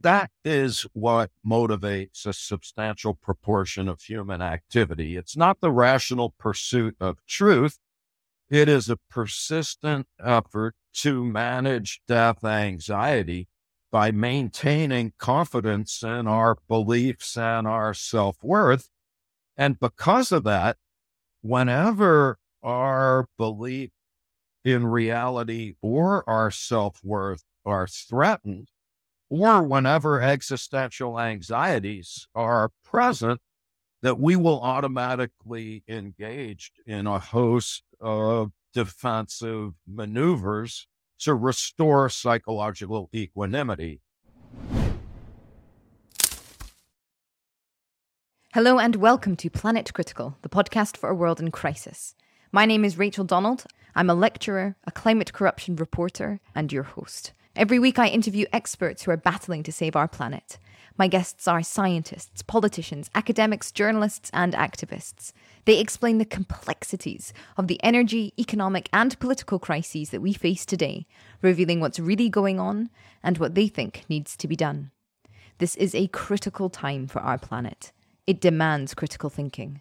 that is what motivates a substantial proportion of human activity. It's not the rational pursuit of truth. It is a persistent effort to manage death anxiety by maintaining confidence in our beliefs and our self worth. And because of that, whenever our belief in reality or our self worth are threatened, or whenever existential anxieties are present, that we will automatically engage in a host of defensive maneuvers to restore psychological equanimity. Hello and welcome to Planet Critical, the podcast for a world in crisis. My name is Rachel Donald. I'm a lecturer, a climate corruption reporter, and your host. Every week, I interview experts who are battling to save our planet. My guests are scientists, politicians, academics, journalists, and activists. They explain the complexities of the energy, economic, and political crises that we face today, revealing what's really going on and what they think needs to be done. This is a critical time for our planet. It demands critical thinking.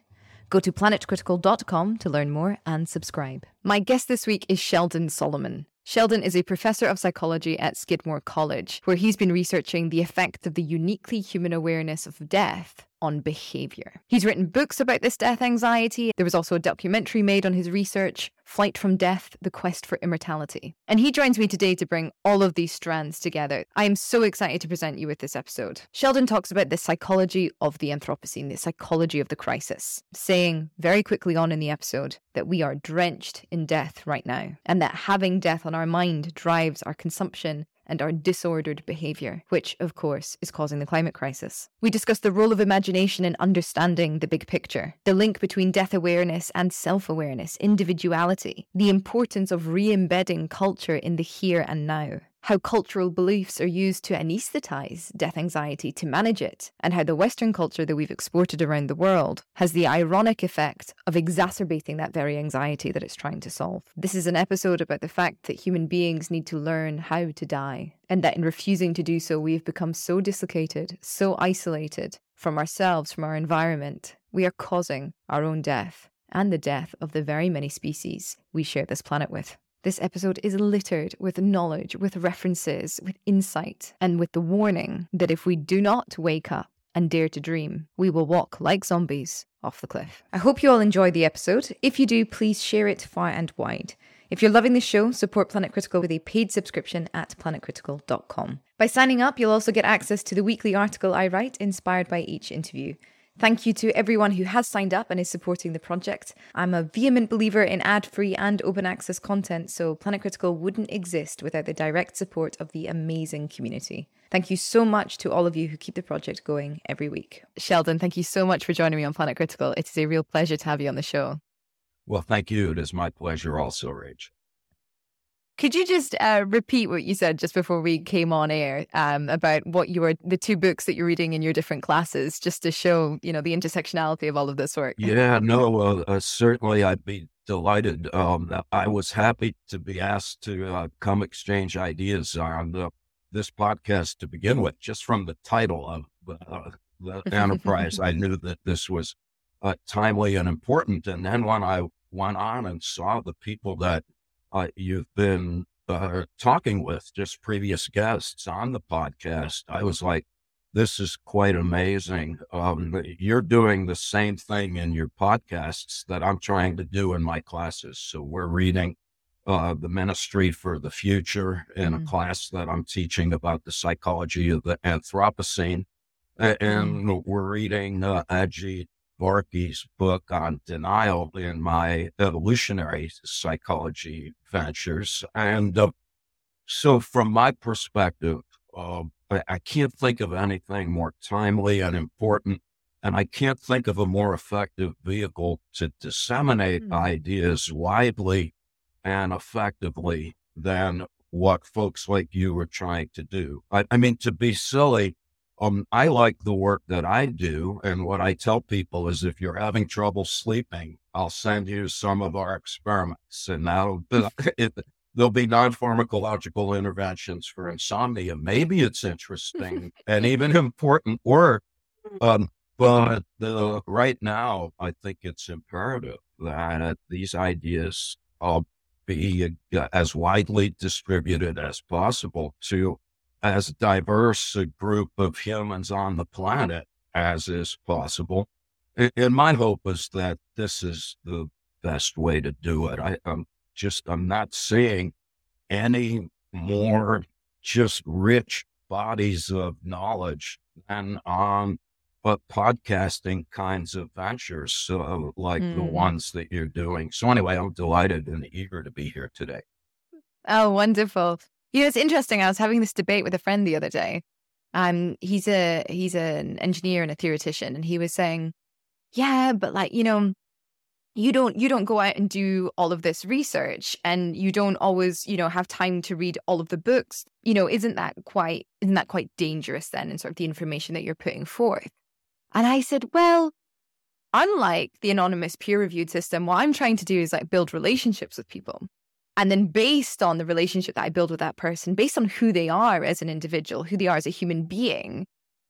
Go to planetcritical.com to learn more and subscribe. My guest this week is Sheldon Solomon. Sheldon is a professor of psychology at Skidmore College, where he's been researching the effect of the uniquely human awareness of death on behavior. He's written books about this death anxiety. There was also a documentary made on his research, Flight from Death The Quest for Immortality. And he joins me today to bring all of these strands together. I am so excited to present you with this episode. Sheldon talks about the psychology of the Anthropocene, the psychology of the crisis, saying very quickly on in the episode that we are drenched in death right now, and that having death on our mind drives our consumption and our disordered behaviour, which, of course, is causing the climate crisis. We discuss the role of imagination in understanding the big picture, the link between death awareness and self awareness, individuality, the importance of re embedding culture in the here and now, how cultural beliefs are used to anesthetize death anxiety to manage it, and how the Western culture that we've exported around the world has the ironic effect of exacerbating that very anxiety that it's trying to solve. This is an episode about the fact that human beings need to learn how to die, and that in refusing to do so, we've become so dislocated, so isolated from ourselves, from our environment, we are causing our own death and the death of the very many species we share this planet with. This episode is littered with knowledge, with references, with insight, and with the warning that if we do not wake up and dare to dream, we will walk like zombies off the cliff. I hope you all enjoy the episode. If you do, please share it far and wide. If you're loving the show, support Planet Critical with a paid subscription at planetcritical.com. By signing up, you'll also get access to the weekly article I write inspired by each interview. Thank you to everyone who has signed up and is supporting the project. I'm a vehement believer in ad free and open access content, so Planet Critical wouldn't exist without the direct support of the amazing community. Thank you so much to all of you who keep the project going every week. Sheldon, thank you so much for joining me on Planet Critical. It is a real pleasure to have you on the show. Well, thank you. It is my pleasure also, Rach. Could you just uh, repeat what you said just before we came on air um, about what you were the two books that you're reading in your different classes, just to show you know the intersectionality of all of this work? Yeah, no, uh, uh, certainly I'd be delighted. Um, I was happy to be asked to uh, come exchange ideas on the, this podcast to begin with, just from the title of uh, the enterprise. I knew that this was uh, timely and important, and then when I went on and saw the people that uh, you've been uh, talking with, just previous guests on the podcast, I was like, this is quite amazing. Um, you're doing the same thing in your podcasts that I'm trying to do in my classes. So we're reading uh, the Ministry for the Future in mm-hmm. a class that I'm teaching about the psychology of the Anthropocene. And mm-hmm. we're reading uh, Ajit Varki's book on denial in my evolutionary psychology ventures. And uh, so, from my perspective, uh, I can't think of anything more timely and important. And I can't think of a more effective vehicle to disseminate mm-hmm. ideas widely and effectively than what folks like you are trying to do. I, I mean, to be silly, um, I like the work that I do. And what I tell people is if you're having trouble sleeping, I'll send you some of our experiments and that'll, it, there'll be non-pharmacological interventions for insomnia. Maybe it's interesting and even important work. Um, but the, right now, I think it's imperative that these ideas uh, be as widely distributed as possible to as diverse a group of humans on the planet as is possible. And my hope is that this is the best way to do it. I, am just, I'm not seeing any more just rich bodies of knowledge than on but podcasting kinds of ventures, so like mm. the ones that you're doing. So anyway, I'm delighted and eager to be here today. Oh, wonderful. You know, it's interesting. I was having this debate with a friend the other day. Um, he's a he's an engineer and a theoretician, and he was saying, "Yeah, but like you know, you don't you don't go out and do all of this research and you don't always you know have time to read all of the books you know isn't that quite isn't that quite dangerous then in sort of the information that you're putting forth and i said well unlike the anonymous peer reviewed system what i'm trying to do is like build relationships with people and then based on the relationship that i build with that person based on who they are as an individual who they are as a human being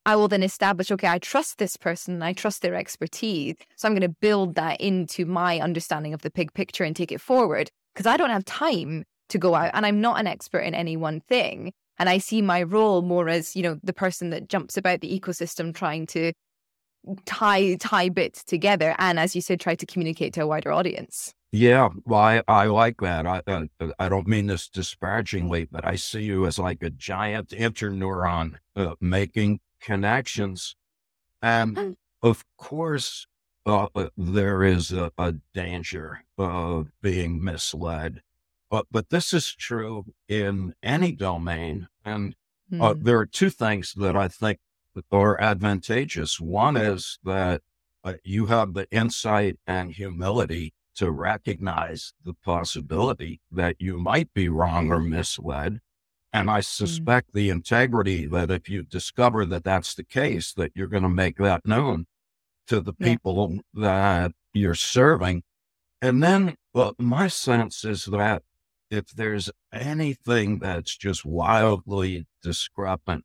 I will then establish, okay, I trust this person, I trust their expertise. So I'm going to build that into my understanding of the big picture and take it forward because I don't have time to go out and I'm not an expert in any one thing. And I see my role more as, you know, the person that jumps about the ecosystem trying to tie tie bits together and as you said try to communicate to a wider audience yeah well i, I like that I, uh, I don't mean this disparagingly but i see you as like a giant interneuron uh, making connections. And mm. of course, uh, uh, there is a, a, danger of being misled. But, but this is true in any domain. And uh, mm. there are two things that I think are advantageous. One is that uh, you have the insight and humility to recognize the possibility that you might be wrong or misled. And I mm. suspect mm. the integrity that if you discover that that's the case, that you're going to make that known to the people yeah. that you're serving. And then, well, my sense is that if there's anything that's just wildly discrepant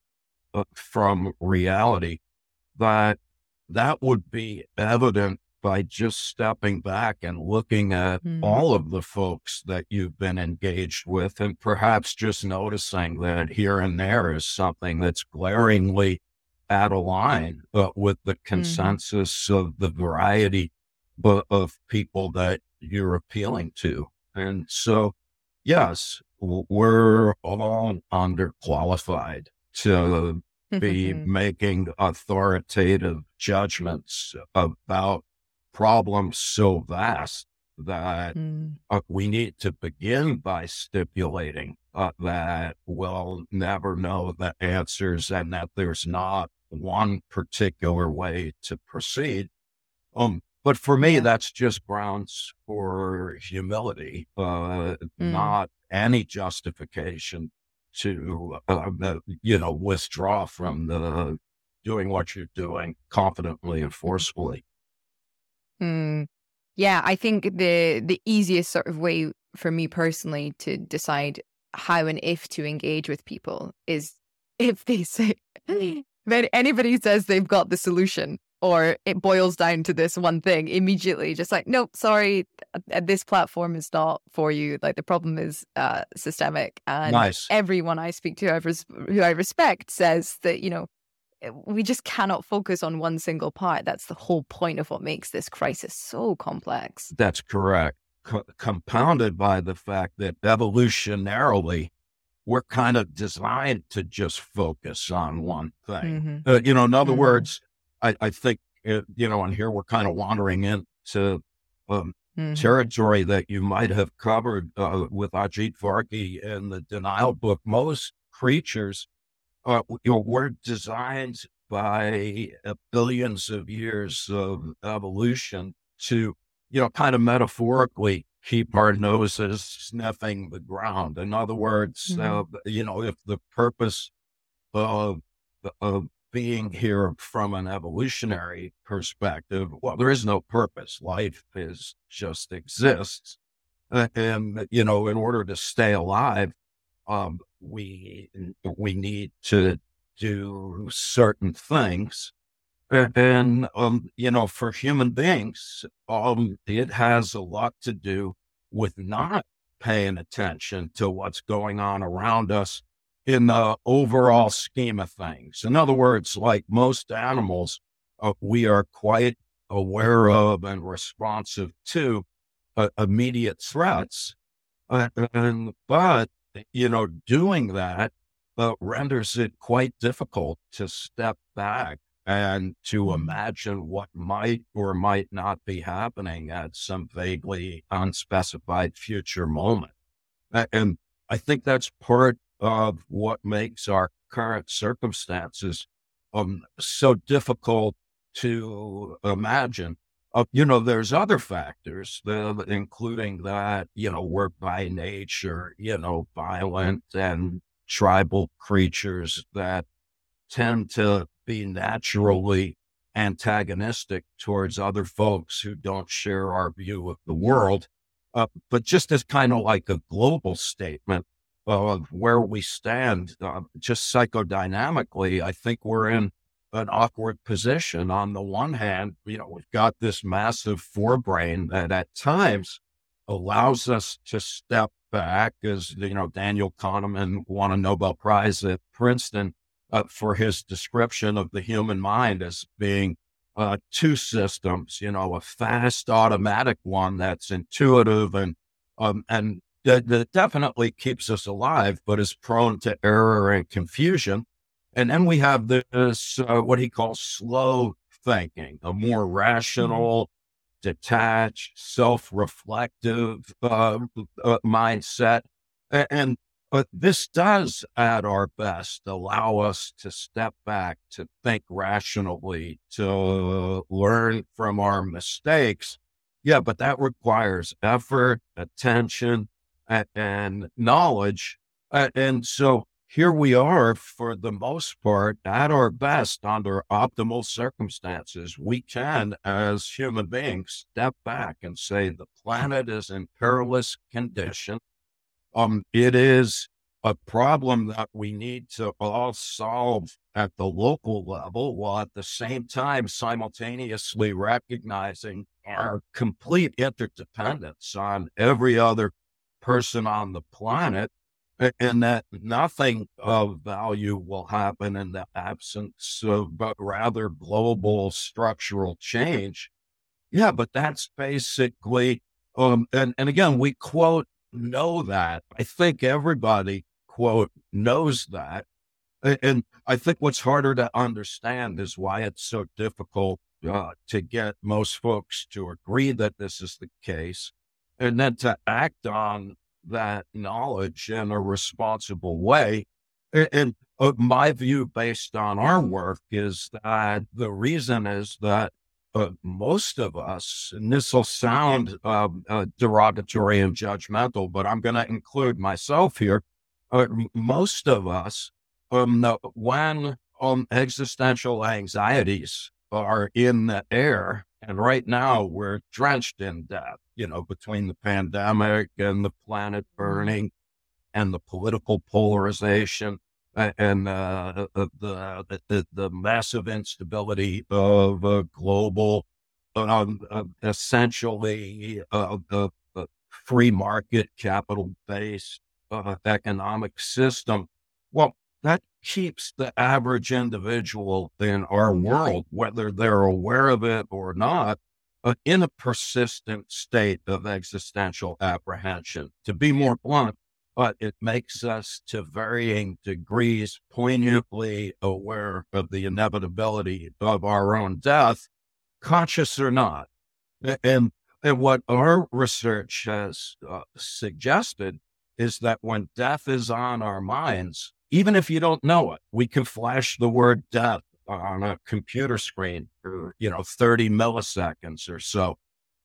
uh, from reality, that that would be evident by just stepping back and looking at mm. all of the folks that you've been engaged with and perhaps just noticing that here and there is something that's glaringly out of line uh, with the mm-hmm. consensus mm. of the variety of people that you're appealing to. And so, yes, we're all underqualified to be making authoritative judgments about problems so vast that mm. uh, we need to begin by stipulating uh, that we'll never know the answers and that there's not one particular way to proceed. Um, but for me, that's just grounds for humility, uh, mm. not any justification to, uh, you know, withdraw from the doing what you're doing confidently and forcefully. Mm. Yeah, I think the the easiest sort of way for me personally to decide how and if to engage with people is if they say if anybody says they've got the solution or it boils down to this one thing immediately just like nope sorry this platform is not for you like the problem is uh, systemic and nice. everyone i speak to who i respect says that you know we just cannot focus on one single part. That's the whole point of what makes this crisis so complex. That's correct. Co- compounded by the fact that evolutionarily, we're kind of designed to just focus on one thing. Mm-hmm. Uh, you know, in other mm-hmm. words, I, I think, uh, you know, and here we're kind of wandering into um, mm-hmm. territory that you might have covered uh, with Ajit Varki in the Denial book. Most creatures uh, you know, we're designed by uh, billions of years of evolution to, you know, kind of metaphorically keep our noses sniffing the ground. In other words, mm-hmm. uh, you know, if the purpose of, of being here from an evolutionary perspective, well, there is no purpose. Life is just exists. Uh, and, you know, in order to stay alive, um, we, we need to do certain things. And, um, you know, for human beings, um, it has a lot to do with not paying attention to what's going on around us in the overall scheme of things. In other words, like most animals, uh, we are quite aware of and responsive to uh, immediate threats. Uh, and, but, you know, doing that but renders it quite difficult to step back and to mm-hmm. imagine what might or might not be happening at some vaguely unspecified future moment. And I think that's part of what makes our current circumstances um, so difficult to imagine. Uh, you know, there's other factors, uh, including that, you know, we're by nature, you know, violent and tribal creatures that tend to be naturally antagonistic towards other folks who don't share our view of the world. Uh, but just as kind of like a global statement of where we stand, uh, just psychodynamically, I think we're in an awkward position. On the one hand, you know, we've got this massive forebrain that at times allows us to step back, as you know, Daniel Kahneman won a Nobel Prize at Princeton uh, for his description of the human mind as being uh, two systems, you know, a fast automatic one that's intuitive and um, and that, that definitely keeps us alive, but is prone to error and confusion. And then we have this uh, what he calls slow thinking, a more mm-hmm. rational, detached, self-reflective uh, uh, mindset, and but this does, at our best, allow us to step back, to think rationally, to learn from our mistakes. Yeah, but that requires effort, attention, and, and knowledge. And so here we are, for the most part, at our best under optimal circumstances. We can, as human beings, step back and say the planet is in perilous condition um, it is a problem that we need to all solve at the local level while at the same time simultaneously recognizing our complete interdependence on every other person on the planet and that nothing of value will happen in the absence of but rather global structural change. Yeah, but that's basically um and, and again we quote know that. I think everybody, quote, knows that. And I think what's harder to understand is why it's so difficult uh, to get most folks to agree that this is the case and then to act on that knowledge in a responsible way. And uh, my view, based on our work, is that the reason is that uh, most of us, and this will sound uh, uh, derogatory and judgmental, but I'm going to include myself here. Uh, most of us, um, when um, existential anxieties are in the air, and right now we're drenched in death, you know, between the pandemic and the planet mm-hmm. burning and the political polarization and uh, uh, the, the, the massive instability of a global, um, uh, essentially uh, a, free market, capital based uh, economic system. Well, that keeps the average individual in our world, whether they're aware of it or not, uh, in a persistent state of existential apprehension. To be more blunt, but it makes us to varying degrees poignantly aware of the inevitability of our own death, conscious or not. And, and what our research has uh, suggested is that when death is on our minds, even if you don't know it, we can flash the word death on a computer screen for, you know, 30 milliseconds or so,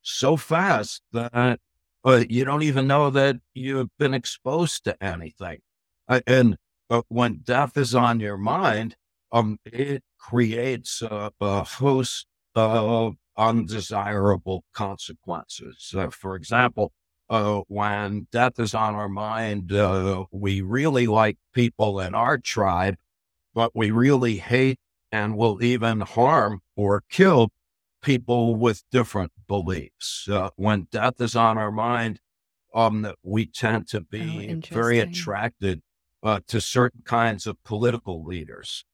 so fast that but you don't even know that you've been exposed to anything. Uh, and uh, when death is on your mind, um, it creates a, a host of undesirable consequences. Uh, for example, uh, when death is on our mind, uh, we really like people in our tribe, but we really hate and will even harm or kill people with different beliefs. Uh, when death is on our mind, um, we tend to be Oh, very attracted uh, to certain kinds of political leaders,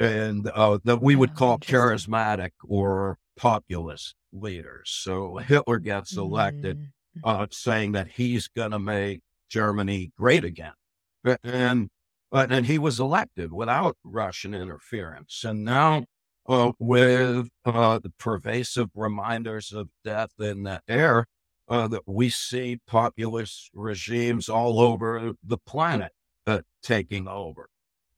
and uh, that we would Oh, call charismatic or populist leaders. So Hitler gets elected Mm. Uh, saying that he's going to make Germany great again. And but and he was elected without Russian interference. And now, uh, with uh, the pervasive reminders of death in the air, uh, that we see populist regimes all over the planet uh, taking over.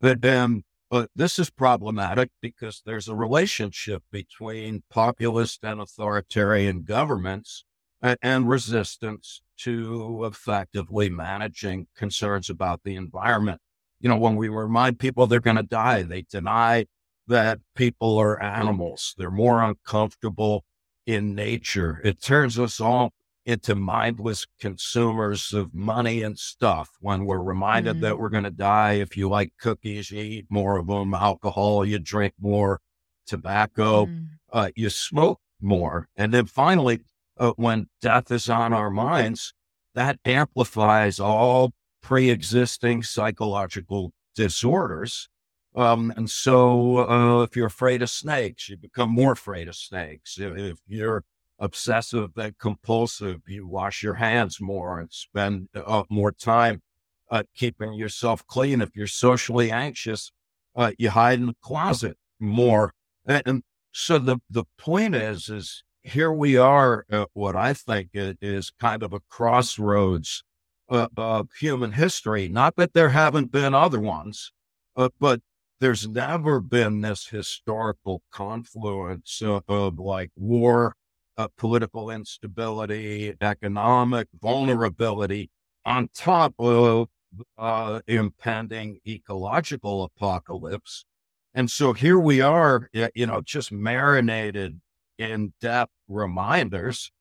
But then uh, this is problematic because there's a relationship between populist and authoritarian governments and resistance to effectively managing concerns about the environment. You know, when we remind people they're going to die, they deny that people are animals. They're more uncomfortable in nature. It turns us all into mindless consumers of money and stuff when we're reminded that Mm. we're going to die. If you like cookies, you eat more of them, alcohol, you drink more, tobacco, Mm. uh, you smoke more. And then finally, uh, when death is on our minds, that amplifies all pre existing psychological disorders. Um, and so, uh, if you're afraid of snakes, you become more afraid of snakes. If, if you're obsessive and compulsive, you wash your hands more and spend uh, more time uh, keeping yourself clean. If you're socially anxious, uh, you hide in the closet more. And, and so the the point is, is here we are at what I think is kind of a crossroads uh, of human history. Not that there haven't been other ones, uh, but there's never been this historical confluence of, of like war, uh, political instability, economic vulnerability on top of uh, impending ecological apocalypse. And so here we are, you know, just marinated in depth reminders.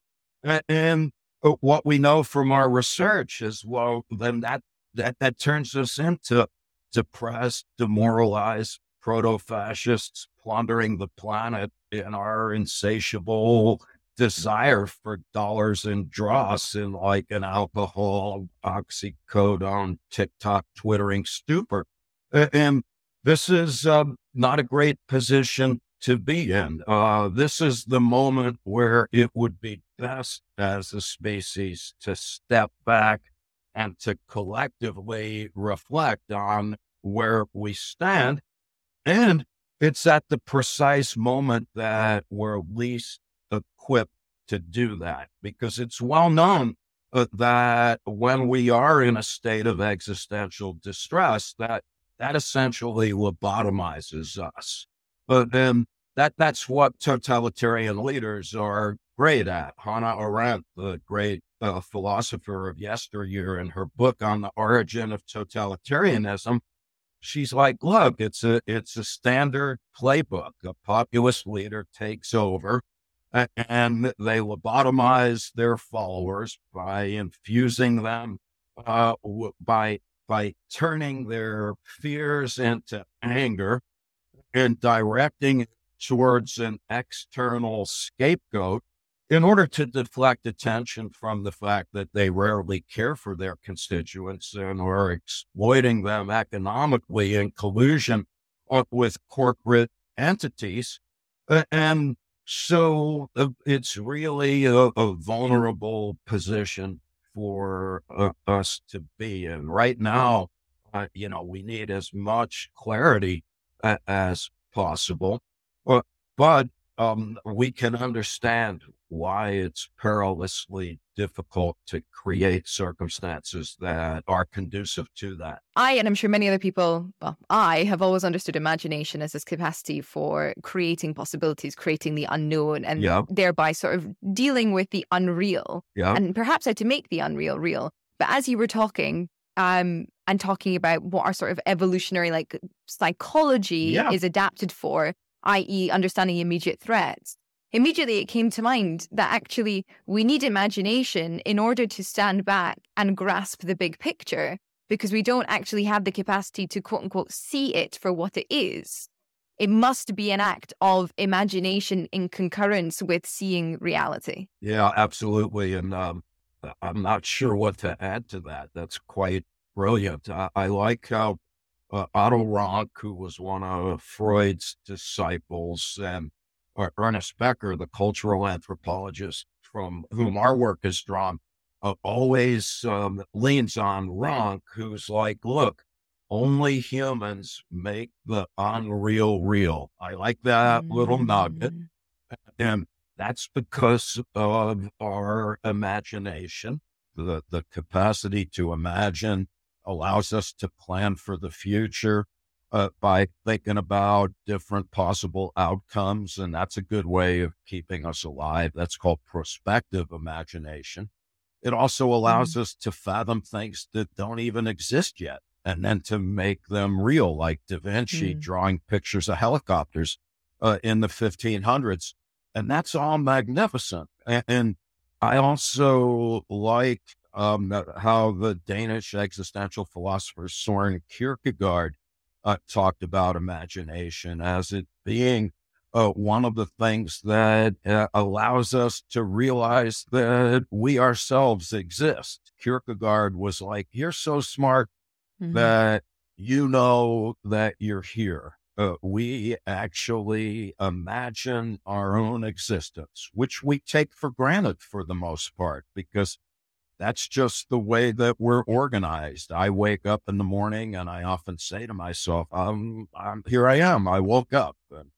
And uh, what we know from our research is, well, then that, that, that turns us into depressed, demoralized proto fascists plundering the planet in our insatiable desire for dollars and dross in like an alcohol, oxycodone, TikTok, twittering stupor. And this is um, not a great position to be in. Uh, this is the moment where it would be best as a species to step back and to collectively reflect on where we stand. And it's at the precise moment that we're least equipped to do that because it's well known uh, that when we are in a state of existential distress, that that essentially lobotomizes us. But then that that's what totalitarian leaders are great at. Hannah Arendt, the great uh, philosopher of yesteryear, in her book on the origin of totalitarianism, she's like, look, it's a it's a standard playbook. A populist leader takes over and they lobotomize their followers by infusing them uh, by by turning their fears into anger and directing towards an external scapegoat in order to deflect attention from the fact that they rarely care for their constituents and are exploiting them economically in collusion with corporate entities. And so uh, it's really a, a vulnerable position for uh, us to be in. Right now, uh, you know, we need as much clarity as possible, but, but um, we can understand why it's perilously difficult to create circumstances that are conducive to that. I, and I'm sure many other people, well, I have always understood imagination as this capacity for creating possibilities, creating the unknown, and Yeah. thereby sort of dealing with the unreal Yeah. and perhaps how to make the unreal real. But as you were talking, um, and talking about what our sort of evolutionary like psychology Yeah. is adapted for, i.e., understanding immediate threats, immediately it came to mind that actually we need imagination in order to stand back and grasp the big picture because we don't actually have the capacity to quote unquote see it for what it is. It must be an act of imagination in concurrence with seeing reality. Yeah, absolutely. And um, I'm not sure what to add to that. That's quite brilliant. I, I like how uh, Otto Rank, who was one of Freud's disciples, and or Ernest Becker, the cultural anthropologist from whom our work is drawn, uh, always um, leans on Rank, who's like, look, only humans make the unreal real. I like that mm-hmm. little nugget. Mm. And that's because of our imagination. The, the capacity to imagine allows us to plan for the future uh, by thinking about different possible outcomes. And that's a good way of keeping us alive. That's called prospective imagination. It also allows mm. us to fathom things that don't even exist yet and then to make them real, like Da Vinci mm. drawing pictures of helicopters uh, in the 1500s. And that's all magnificent. And, and I also like um, how the Danish existential philosopher Soren Kierkegaard uh, talked about imagination as it being uh, one of the things that uh, allows us to realize that we ourselves exist. Kierkegaard was like, You're so smart mm-hmm. that you know that you're here. Uh, we actually imagine our own existence, which we take for granted for the most part, because that's just the way that we're organized. I wake up in the morning and I often say to myself, um, I'm here I am. I woke up and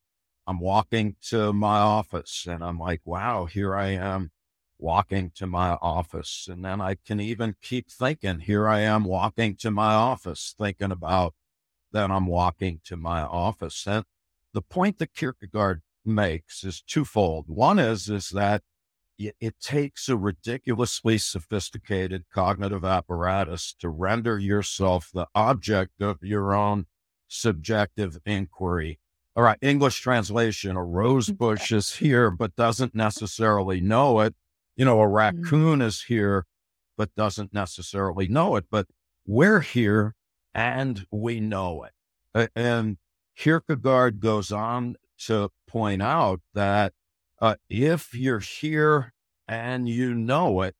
I'm walking to my office and I'm like, wow, here I am walking to my office. And then I can even keep thinking, here I am walking to my office, thinking about that I'm walking to my office. And the point that Kierkegaard makes is twofold. One is, is that it takes a ridiculously sophisticated cognitive apparatus to render yourself the object of your own subjective inquiry. All right, English translation a rose bush is here, but doesn't necessarily know it. You know, a mm-hmm. raccoon is here, but doesn't necessarily know it. But we're here and we know it. And Kierkegaard goes on to point out that uh, if you're here and you know it,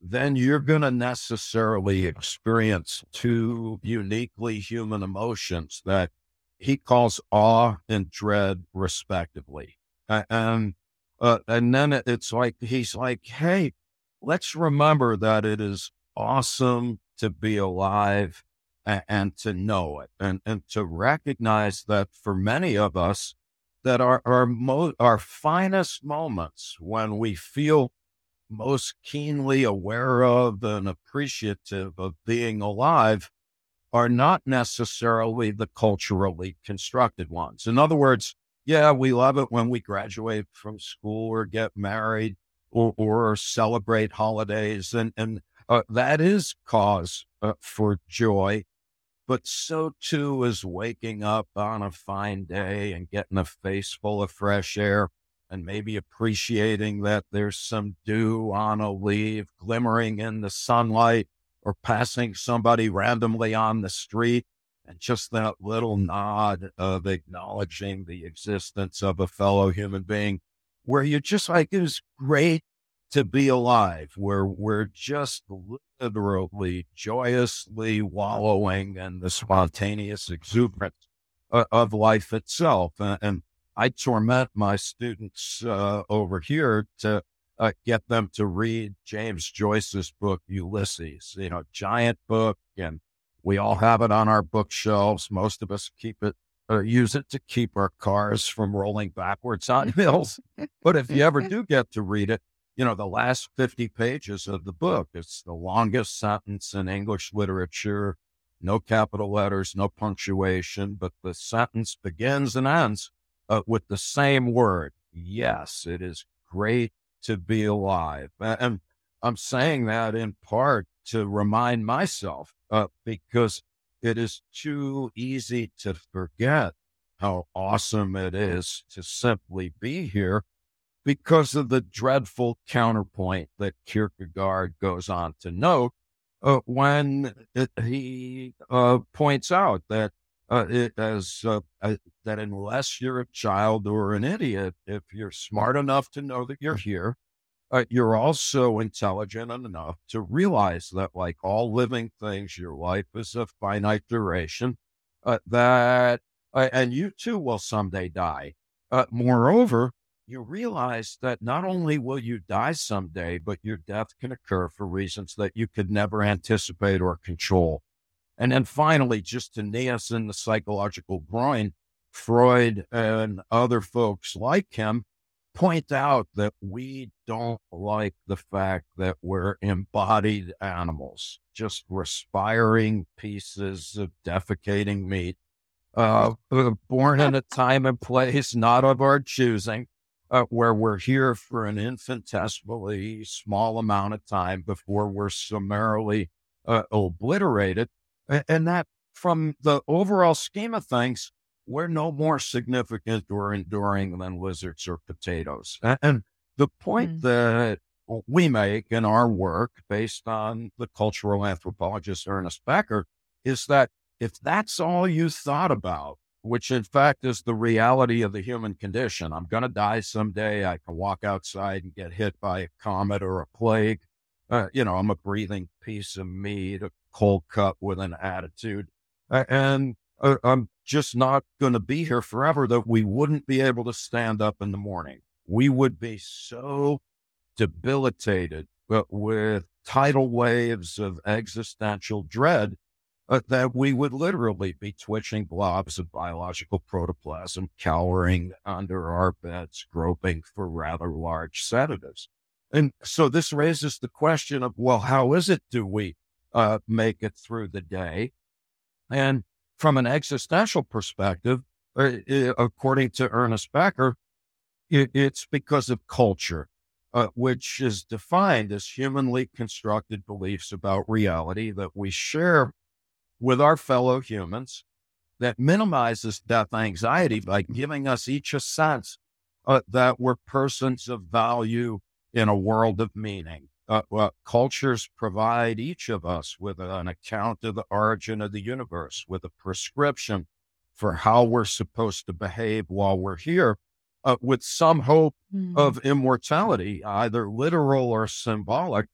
then you're going to necessarily experience two uniquely human emotions that he calls awe and dread, respectively. And uh, and then it's like he's like, hey, let's remember that it is awesome to be alive and, and to know it, and and to recognize that for many of us, that our our mo- our finest moments when we feel most keenly aware of and appreciative of being alive are not necessarily the culturally constructed ones. In other words, yeah, we love it when we graduate from school or get married or, or celebrate holidays, and and uh, that is cause uh, for joy but so too is waking up on a fine day and getting a face full of fresh air and maybe appreciating that there's some dew on a leaf glimmering in the sunlight or passing somebody randomly on the street and just that little nod of acknowledging the existence of a fellow human being where you're just like, it was great to be alive, where we're just literally joyously wallowing in the spontaneous exuberance of life itself. And, and, I torment my students uh, over here to uh, get them to read James Joyce's book, Ulysses, you know, giant book. And we all have it on our bookshelves. Most of us keep it, uh, use it to keep our cars from rolling backwards on hills. but if you ever do get to read it, you know, the last 50 pages of the book. It's the longest sentence in English literature, no capital letters, no punctuation, but the sentence begins and ends uh, with the same word. Yes, it is great to be alive. And I'm saying that in part to remind myself, uh, because it is too easy to forget how awesome it is to simply be here because of the dreadful counterpoint that Kierkegaard goes on to note uh, when it, he uh, points out that uh, it, as uh, uh, that unless you're a child or an idiot, if you're smart enough to know that you're here, uh, you're also intelligent enough to realize that, like all living things, your life is of finite duration. that and you too will someday die. moreover, you realize that not only will you die someday, but your death can occur for reasons that you could never anticipate or control. And then finally, just to knee us in the psychological groin, Freud and other folks like him point out that we don't like the fact that we're embodied animals, just respiring pieces of defecating meat, uh, born in a time and place not of our choosing, uh, where we're here for an infinitesimally small amount of time before we're summarily uh, obliterated. And that, from the overall scheme of things, we're no more significant or enduring than lizards or potatoes. And the point mm. that we make in our work, based on the cultural anthropologist Ernest Becker, is that if that's all you thought about which in fact is the reality of the human condition. I'm going to die someday. I can walk outside and get hit by a comet or a plague. Uh, you know, I'm a breathing piece of meat, a cold cut with an attitude. Uh, and uh, I'm just not going to be here forever that we wouldn't be able to stand up in the morning. We would be so debilitated with tidal waves of existential dread uh, that we would literally be twitching blobs of biological protoplasm cowering under our beds, groping for rather large sedatives. And so this raises the question of, well, how is it do we uh, make it through the day? And from an existential perspective, uh, according to Ernest Becker, it, it's because of culture, uh, which is defined as humanly constructed beliefs about reality that we share with our fellow humans that minimizes death anxiety by giving us each a sense uh, that we're persons of value in a world of meaning. Uh, well, cultures provide each of us with an account of the origin of the universe, with a prescription for how we're supposed to behave while we're here, uh, with some hope mm. of immortality, either literal or symbolic,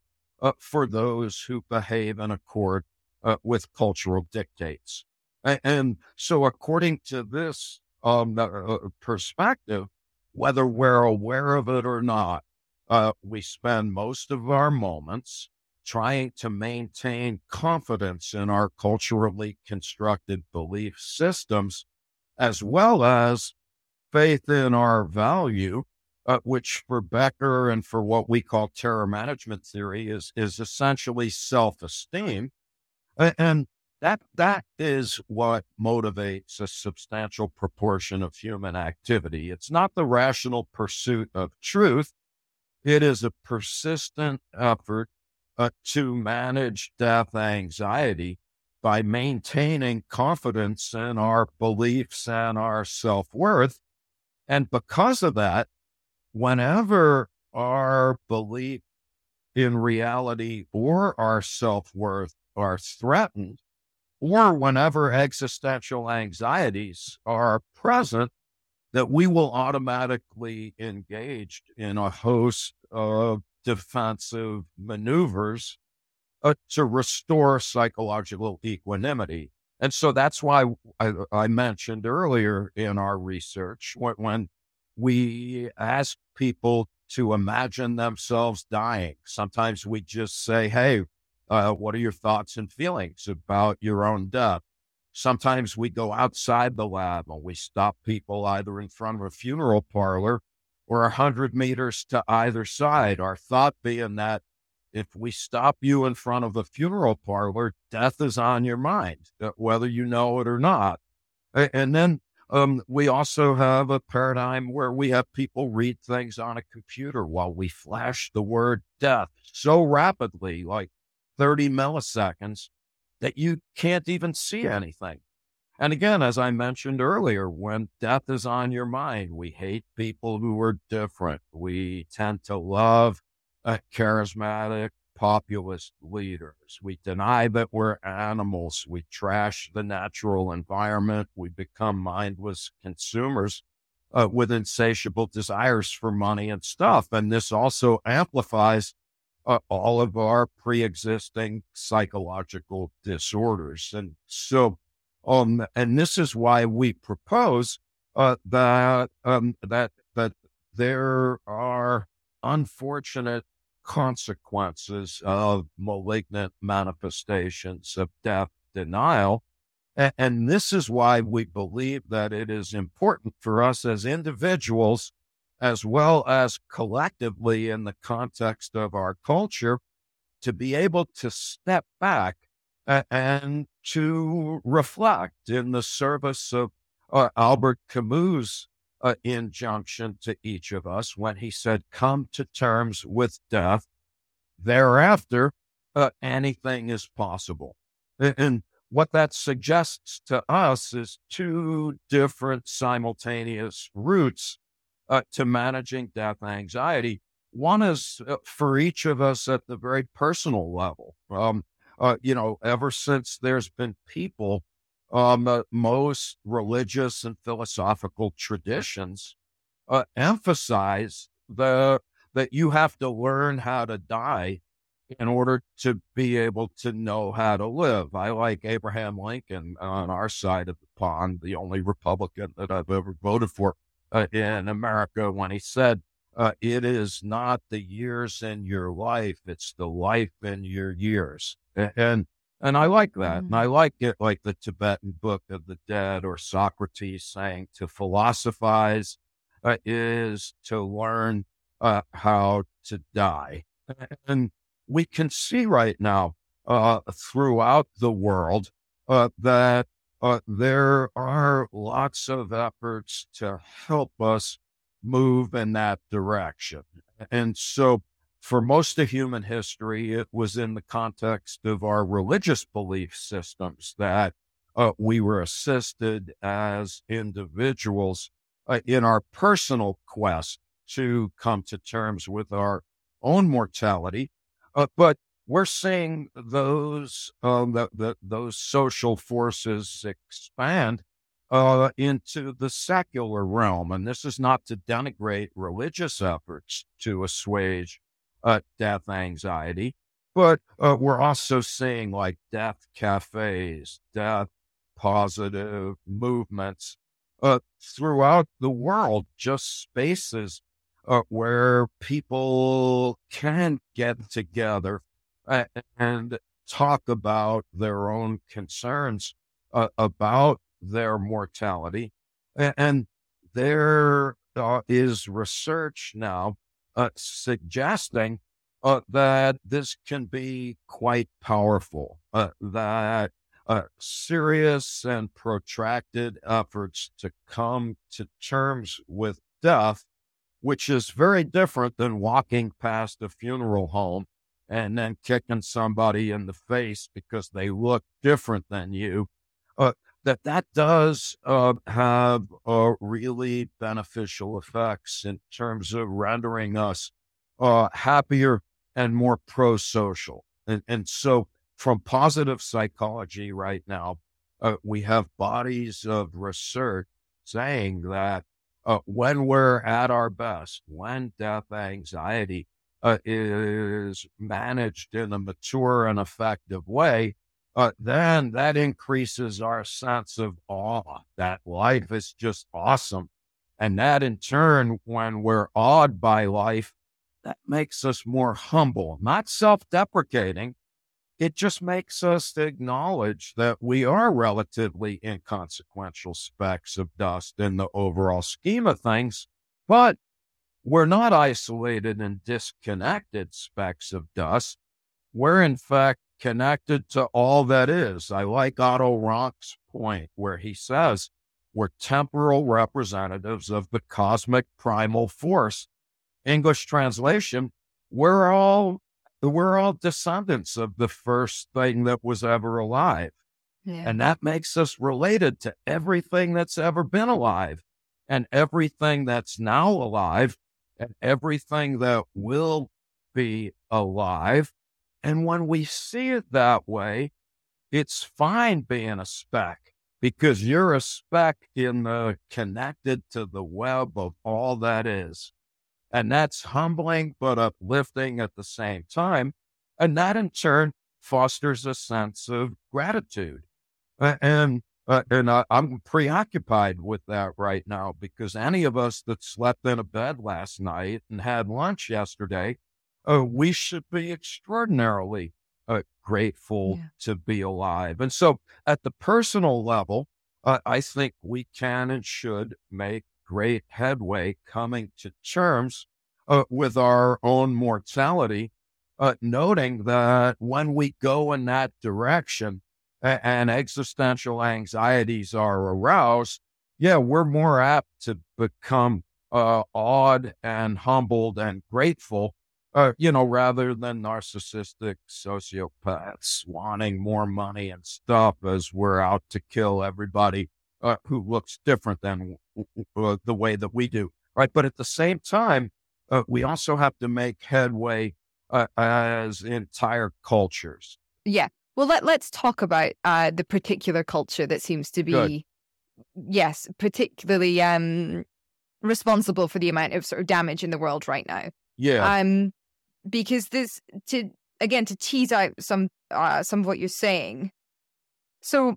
uh, for those who behave in accord uh, with cultural dictates. And, and, so, according to this um, uh, uh, perspective, whether we're aware of it or not, uh, we spend most of our moments trying to maintain confidence in our culturally constructed belief systems, as well as faith in our value, uh, which for Becker and for what we call terror management theory is, is essentially self esteem. And that that is what motivates a substantial proportion of human activity. It's not the rational pursuit of truth. It is a persistent effort uh, to manage death anxiety by maintaining confidence in our beliefs and our self worth. And because of that, whenever our belief in reality or our self worth are threatened, or whenever existential anxieties are present, that we will automatically engage in a host of defensive maneuvers uh, to restore psychological equanimity. And so that's why I, I mentioned earlier in our research when, when we ask people to imagine themselves dying, sometimes we just say, Hey, uh, what are your thoughts and feelings about your own death? Sometimes we go outside the lab and we stop people either in front of a funeral parlor or a hundred meters to either side. Our thought being that if we stop you in front of a funeral parlor, death is on your mind, uh, whether you know it or not. And then um, we also have a paradigm where we have people read things on a computer while we flash the word death so rapidly, like 30 milliseconds that you can't even see anything. and again, as I mentioned earlier, when death is on your mind, we hate people who are different. We tend to love charismatic populist leaders. We deny that we're animals. We trash the natural environment. We become mindless consumers uh, with insatiable desires for money and stuff. And this also amplifies uh, all of our pre existing psychological disorders. And so, um, and this is why we propose uh, that um, that that there are unfortunate consequences of malignant manifestations of death denial. And, and this is why we believe that it is important for us as individuals, as well as collectively in the context of our culture, to be able to step back and to reflect in the service of uh, Albert Camus' uh, injunction to each of us when he said, Come to terms with death. Thereafter, uh, anything is possible. And what that suggests to us is two different simultaneous routes uh, to managing death anxiety. One is uh, for each of us at the very personal level. Um, uh, you know, ever since there's been people, um, uh, most religious and philosophical traditions uh, emphasize the that you have to learn how to die in order to be able to know how to live. I like Abraham Lincoln on our side of the pond, the only Republican that I've ever voted for uh, in America, when he said, uh, It is not the years in your life, it's the life in your years. And and I like that. Mm-hmm. And I like it like the Tibetan Book of the Dead or Socrates saying to philosophize uh, is to learn uh, how to die. And we can see right now uh, throughout the world uh, that there are lots of efforts to help us move in that direction. And so for most of human history, it was in the context of our religious belief systems that uh, we were assisted as individuals uh, in our personal quest to come to terms with our own mortality. Uh, but we're seeing those um, the, the, those social forces expand uh, into the secular realm, and this is not to denigrate religious efforts to assuage uh, death anxiety, but uh, we're also seeing like death cafes, death positive movements uh, throughout the world, just spaces uh, where people can get together and talk about their own concerns uh, about their mortality. And there uh, is research now uh, suggesting uh, that this can be quite powerful, uh, that uh, serious and protracted efforts to come to terms with death, which is very different than walking past a funeral home and then kicking somebody in the face because they look different than you. Uh, that that does uh, have uh, really beneficial effects in terms of rendering us uh, happier and more pro-social. And, and so, from positive psychology right now, uh, we have bodies of research saying that uh, when we're at our best, when death anxiety uh, is managed in a mature and effective way, uh, then that increases our sense of awe that life is just awesome. And that in turn, when we're awed by life, that makes us more humble, not self deprecating. It just makes us acknowledge that we are relatively inconsequential specks of dust in the overall scheme of things, but we're not isolated and disconnected specks of dust. We're in fact connected to all that is. I like Otto Rank's point where he says we're temporal representatives of the cosmic primal force. English translation, we're all we're all descendants of the first thing that was ever alive. Yeah. And that makes us related to everything that's ever been alive and everything that's now alive and everything that will be alive. And when we see it that way, it's fine being a speck because you're a speck in the connected to the web of all that is. And that's humbling, but uplifting at the same time. And that in turn fosters a sense of gratitude. and uh, and I, am preoccupied with that right now because any of us that slept in a bed last night and had lunch yesterday, uh, we should be extraordinarily uh, grateful yeah. to be alive. And so, at the personal level, uh, I think we can and should make great headway coming to terms uh, with our own mortality, uh, noting that when we go in that direction, and existential anxieties are aroused, yeah, we're more apt to become uh, awed and humbled and grateful, uh, you know, rather than narcissistic sociopaths wanting more money and stuff as we're out to kill everybody uh, who looks different than uh, the way that we do, right? But at the same time, uh, we also have to make headway uh, as entire cultures. Yeah. Well, let, let's talk about uh, the particular culture that seems to be, Good. yes, particularly um, responsible for the amount of sort of damage in the world right now. Yeah. Um, because this to again to tease out some uh, some of what you're saying. So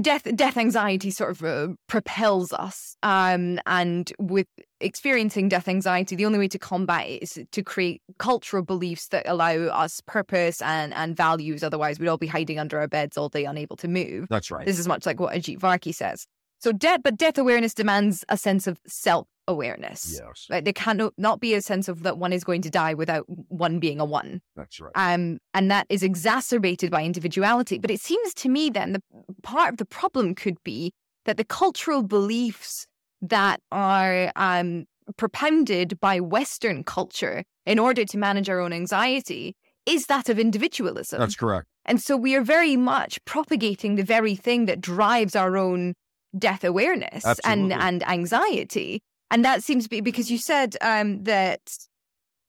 death death anxiety sort of uh, propels us um, and with experiencing death anxiety the only way to combat it is to create cultural beliefs that allow us purpose and and values. Otherwise we'd all be hiding under our beds all day unable to move. That's right. This is much like what Ajit Varki says so death but death awareness demands a sense of self awareness. Yes. Right. There cannot not be a sense of that one is going to die without one being a one. That's right. Um, and that is exacerbated by individuality. But it seems to me then the part of the problem could be that the cultural beliefs that are um, propounded by Western culture in order to manage our own anxiety is that of individualism. That's correct. And so we are very much propagating the very thing that drives our own death awareness and, and anxiety. And that seems to be because you said um, that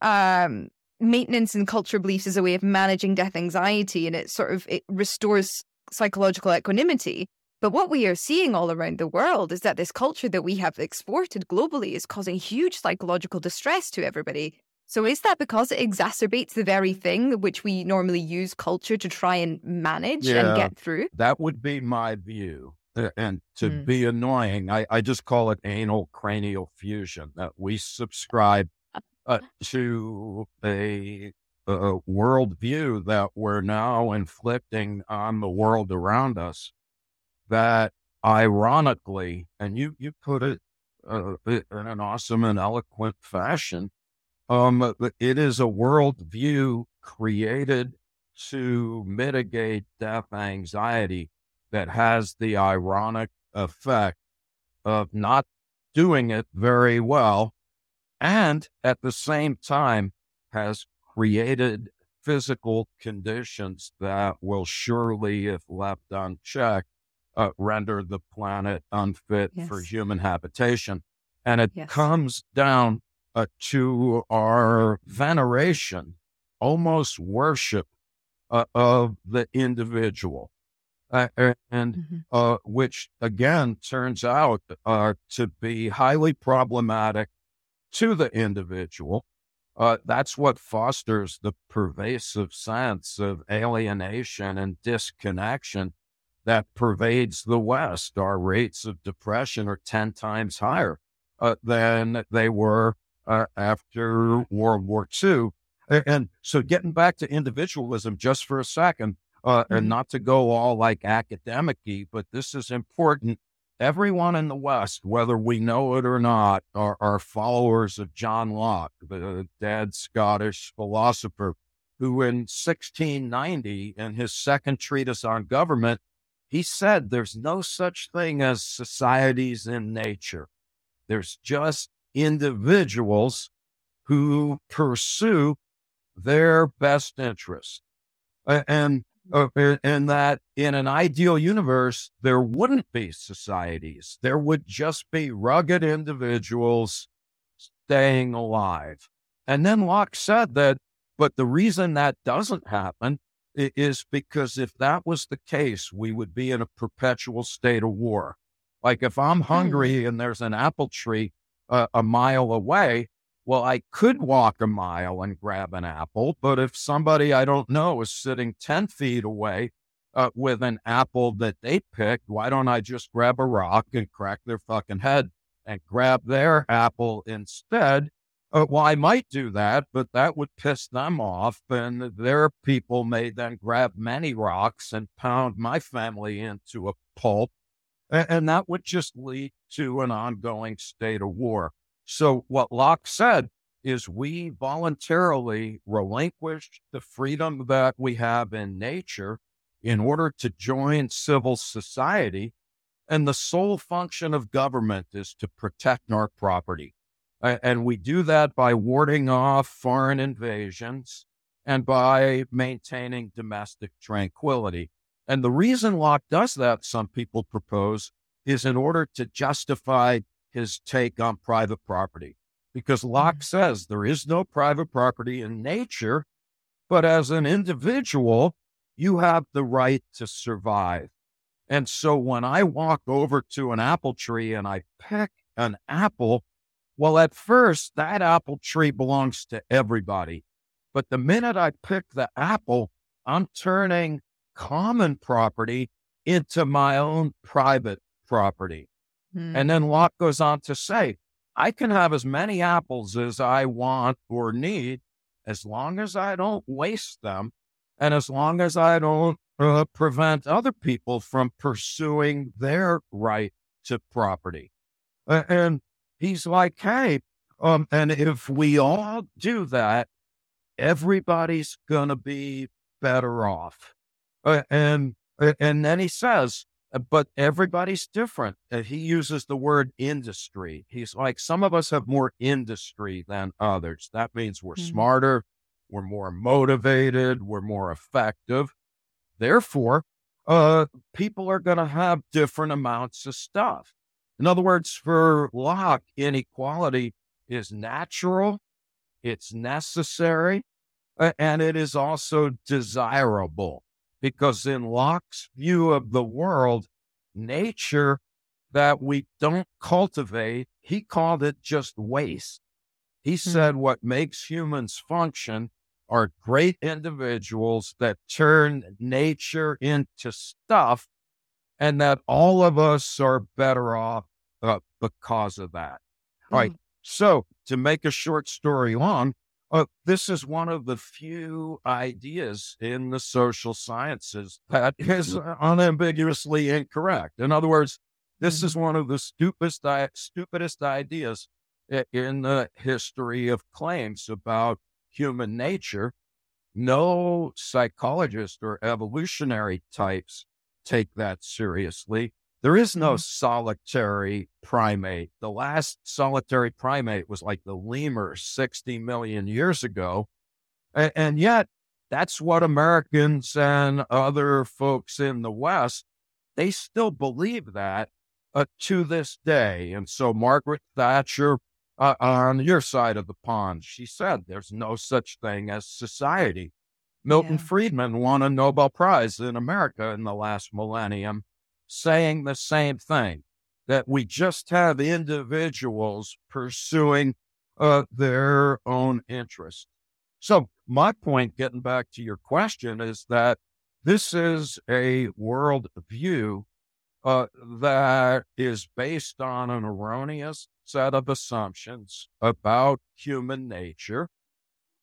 um, maintenance and cultural beliefs is a way of managing death anxiety, and it sort of it restores psychological equanimity. But what we are seeing all around the world is that this culture that we have exported globally is causing huge psychological distress to everybody. So is that because it exacerbates the very thing which we normally use culture to try and manage yeah, and get through? That would be my view. Uh, and to mm. be annoying, I, I just call it anal cranial fusion that we subscribe uh, to a, a worldview that we're now inflicting on the world around us that ironically, and you, you put it uh, in an awesome and eloquent fashion, um, it is a worldview created to mitigate death anxiety that has the ironic effect of not doing it very well and at the same time has created physical conditions that will surely, if left unchecked, uh, render the planet unfit yes. for human habitation. And it yes. comes down uh, to our veneration, almost worship uh, of the individual uh, and mm-hmm. uh, which again turns out uh, to be highly problematic to the individual. Uh, that's what fosters the pervasive sense of alienation and disconnection that pervades the West. Our rates of depression are 10 times higher uh, than they were uh, after World War II. And so, getting back to individualism just for a second, uh, mm-hmm. and not to go all like academic but this is important. Everyone in the West, whether we know it or not, are, are followers of John Locke, the dead Scottish philosopher, who in 1690, in his second treatise on government, he said there's no such thing as societies in nature. There's just individuals who pursue their best interests. And and that in an ideal universe, there wouldn't be societies. There would just be rugged individuals staying alive. And then Locke said that, but the reason that doesn't happen is because if that was the case, we would be in a perpetual state of war. Like if I'm hmm. hungry and there's an apple tree uh, a mile away, well, I could walk a mile and grab an apple, but if somebody I don't know is sitting 10 feet away uh, with an apple that they picked, why don't I just grab a rock and crack their fucking head and grab their apple instead? Uh, well, I might do that, but that would piss them off. And their people may then grab many rocks and pound my family into a pulp. And, and that would just lead to an ongoing state of war. So what Locke said is we voluntarily relinquish the freedom that we have in nature in order to join civil society. And the sole function of government is to protect our property. And we do that by warding off foreign invasions and by maintaining domestic tranquility. And the reason Locke does that, some people propose, is in order to justify his take on private property because Locke mm-hmm. says there is no private property in nature, but as an individual, you have the right to survive. And so when I walk over to an apple tree and I pick an apple, well, at first, that apple tree belongs to everybody. But the minute I pick the apple, I'm turning common property into my own private property. Hmm. And then Locke goes on to say, I can have as many apples as I want or need as long as I don't waste them and as long as I don't uh, prevent other people from pursuing their right to property. Uh, and he's like, hey, um, and if we all do that, everybody's going to be better off. Uh, and and then he says, uh, but everybody's different. Uh, he uses the word industry. He's like, some of us have more industry than others. That means we're mm-hmm. smarter, we're more motivated, we're more effective. Therefore, uh, people are going to have different amounts of stuff. In other words, for Locke, inequality is natural, it's necessary, and it is also desirable because in Locke's view of the world, nature that we don't cultivate, he called it just waste. He mm-hmm. said what makes humans function are great individuals that turn nature into stuff and that all of us are better off uh, because of that. Mm-hmm. Right. So to make a short story long, uh, this is one of the few ideas in the social sciences that is unambiguously incorrect. In other words, this is mm-hmm. one of the stupidest, stupidest ideas in the history of claims about human nature. No psychologist or evolutionary types take that seriously. There is no mm-hmm. solitary primate. The last solitary primate was like the lemur 60 million years ago. And, and yet, that's what Americans and other folks in the West, they still believe that uh, to this day. And so Margaret Thatcher, uh, on your side of the pond, she said there's no such thing as society. Milton yeah. Friedman won a Nobel Prize in America in the last millennium saying the same thing that we just have individuals pursuing uh, their own interests. So, my point, getting back to your question, is that this is a world view uh, that is based on an erroneous set of assumptions about human nature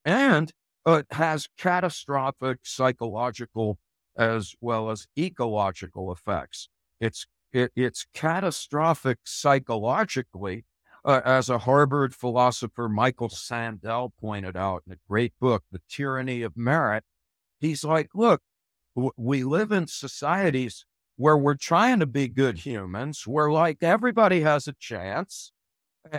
and uh, has catastrophic psychological as well as ecological effects. It's it, it's catastrophic psychologically, uh, as a Harvard philosopher Michael Sandel pointed out in a great book, The Tyranny of Merit. He's like, look, w- we live in societies where we're trying to be good humans. We're like everybody has a chance.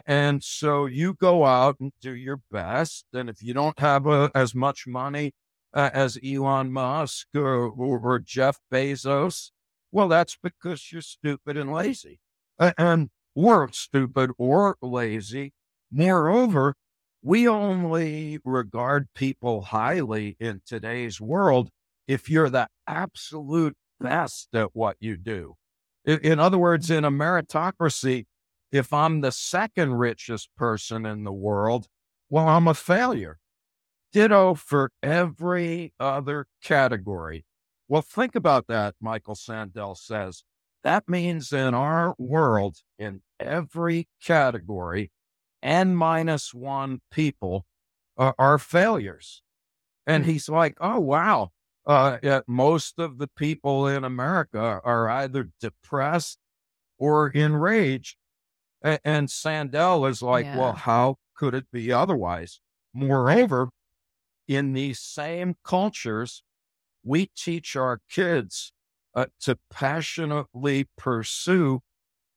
And so you go out and do your best. And if you don't have a, uh, as much money uh, as Elon Musk or, or, or, Jeff Bezos? Well, that's because you're stupid and lazy. And we're stupid or lazy. Moreover, we only regard people highly in today's world if you're the absolute best at what you do. In other words, in a meritocracy, if I'm the second richest person in the world, well, I'm a failure. Ditto for every other category. Well, think about that, Michael Sandel says. That means in our world, in every category, n minus one people are, are failures. And hmm. he's like, oh, wow. Uh, most of the people in America are either depressed or enraged. And, and Sandel is like, yeah. well, how could it be otherwise? Moreover, in these same cultures, we teach our kids uh, to passionately pursue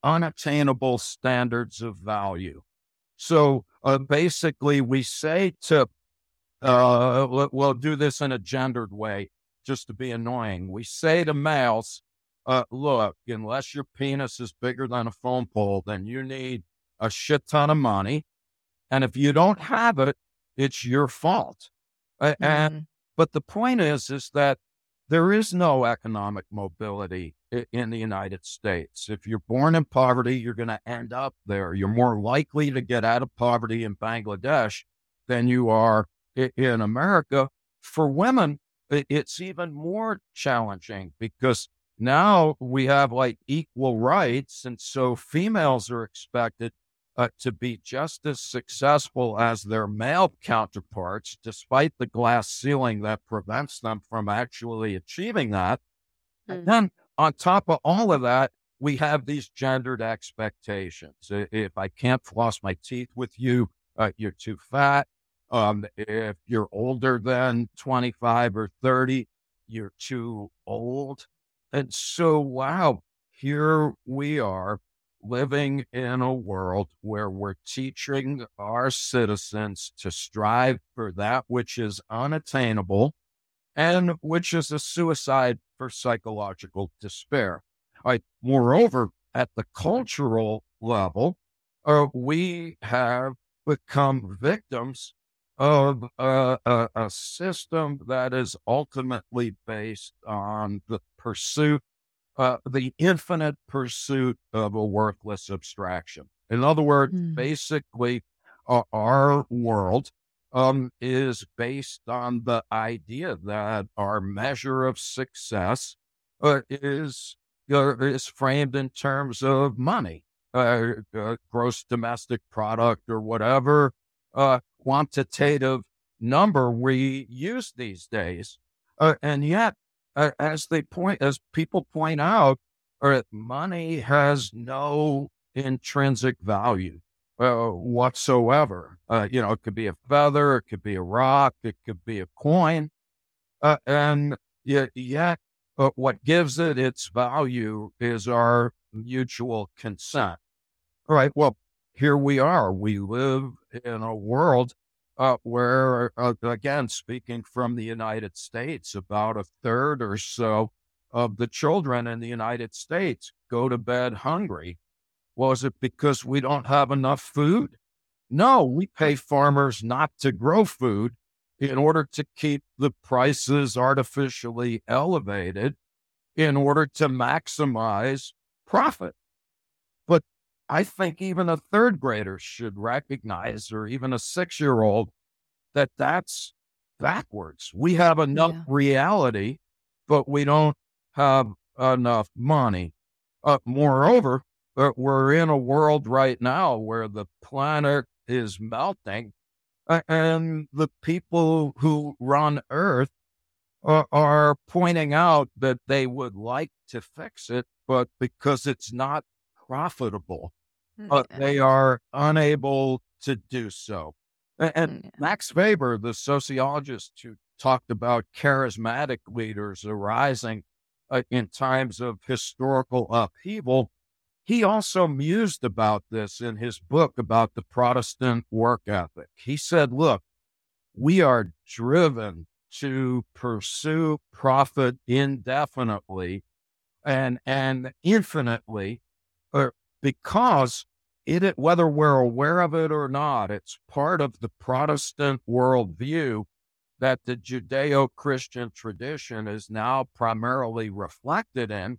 unattainable standards of value. So uh, basically, we say to, uh, we'll do this in a gendered way just to be annoying. We say to males, uh, look, unless your penis is bigger than a phone pole, then you need a shit ton of money. And if you don't have it, it's your fault. Mm-hmm. And, but the point is, is that there is no economic mobility in the United States. If you're born in poverty, you're going to end up there. You're more likely to get out of poverty in Bangladesh than you are in America. For women, it's even more challenging because now we have like equal rights. And so females are expected uh, to be just as successful as their male counterparts, despite the glass ceiling that prevents them from actually achieving that. Mm. And then on top of all of that, we have these gendered expectations. If I can't floss my teeth with you, uh, you're too fat. Um, if you're older than 25 or 30, you're too old. And so, wow, here we are living in a world where we're teaching our citizens to strive for that which is unattainable and which is a suicide for psychological despair. Right. Moreover, at the cultural level, uh, we have become victims of uh, a, a system that is ultimately based on the pursuit uh, the infinite pursuit of a worthless abstraction. In other words, mm. basically, uh, our world um, is based on the idea that our measure of success uh, is uh, is framed in terms of money, uh, uh, gross domestic product, or whatever quantitative number we use these days. and yet, as they point, as people point out, or uh, money has no intrinsic value uh, whatsoever. Uh, you know, it could be a feather, it could be a rock, it could be a coin, uh, and yet, yet uh, what gives it its value is our mutual consent. All right. Well, here we are. We live in a world uh, where, uh, again, speaking from the United States, about a third or so of the children in the United States go to bed hungry. Was it because we don't have enough food? No, we pay farmers not to grow food in order to keep the prices artificially elevated in order to maximize profit. I think even a third grader should recognize, or even a six year old, that that's backwards. We have enough yeah. reality, but we don't have enough money. Uh, moreover, uh, we're in a world right now where the planet is melting, uh, and the people who run Earth are pointing out that they would like to fix it, but because it's not profitable. But mm, they are unable to do so. And mm, Max Weber, the sociologist who talked about charismatic leaders arising uh, in times of historical upheaval, he also mused about this in his book about the Protestant work ethic. He said, look, we are driven to pursue profit indefinitely and and infinitely because it whether we're aware of it or not, it's part of the Protestant worldview that the Judeo-Christian tradition is now primarily reflected in,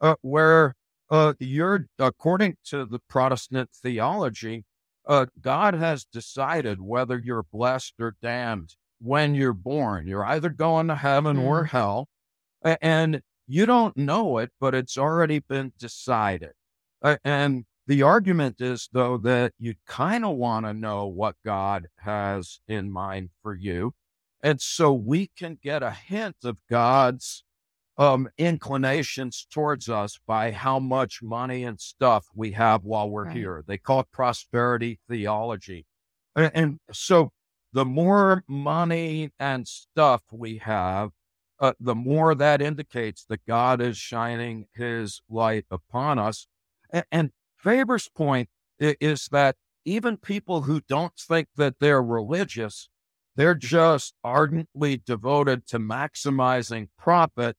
uh, where uh, you're according to the Protestant theology, uh, God has decided whether you're blessed or damned when you're born. You're either going to heaven mm. or hell, and you don't know it, but it's already been decided. And the argument is, though, that you kind of want to know what God has in mind for you. And so we can get a hint of God's um, inclinations towards us by how much money and stuff we have while we're right. here. They call it prosperity theology. And, and so the more money and stuff we have, uh, the more that indicates that God is shining his light upon us. And, and Weber's point is that even people who don't think that they're religious, they're just ardently devoted to maximizing profit,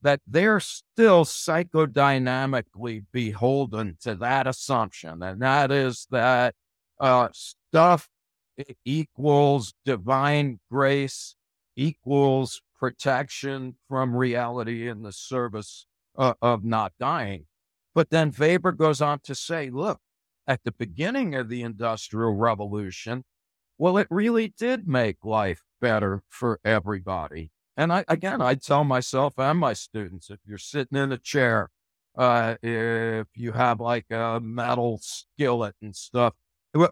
that they're still psychodynamically beholden to that assumption. And that is that uh, stuff equals divine grace, equals protection from reality in the service uh, of not dying. But then Weber goes on to say, look, at the beginning of the Industrial Revolution, well, it really did make life better for everybody. And I, again, I tell myself and my students if you're sitting in a chair, uh, if you have like a metal skillet and stuff,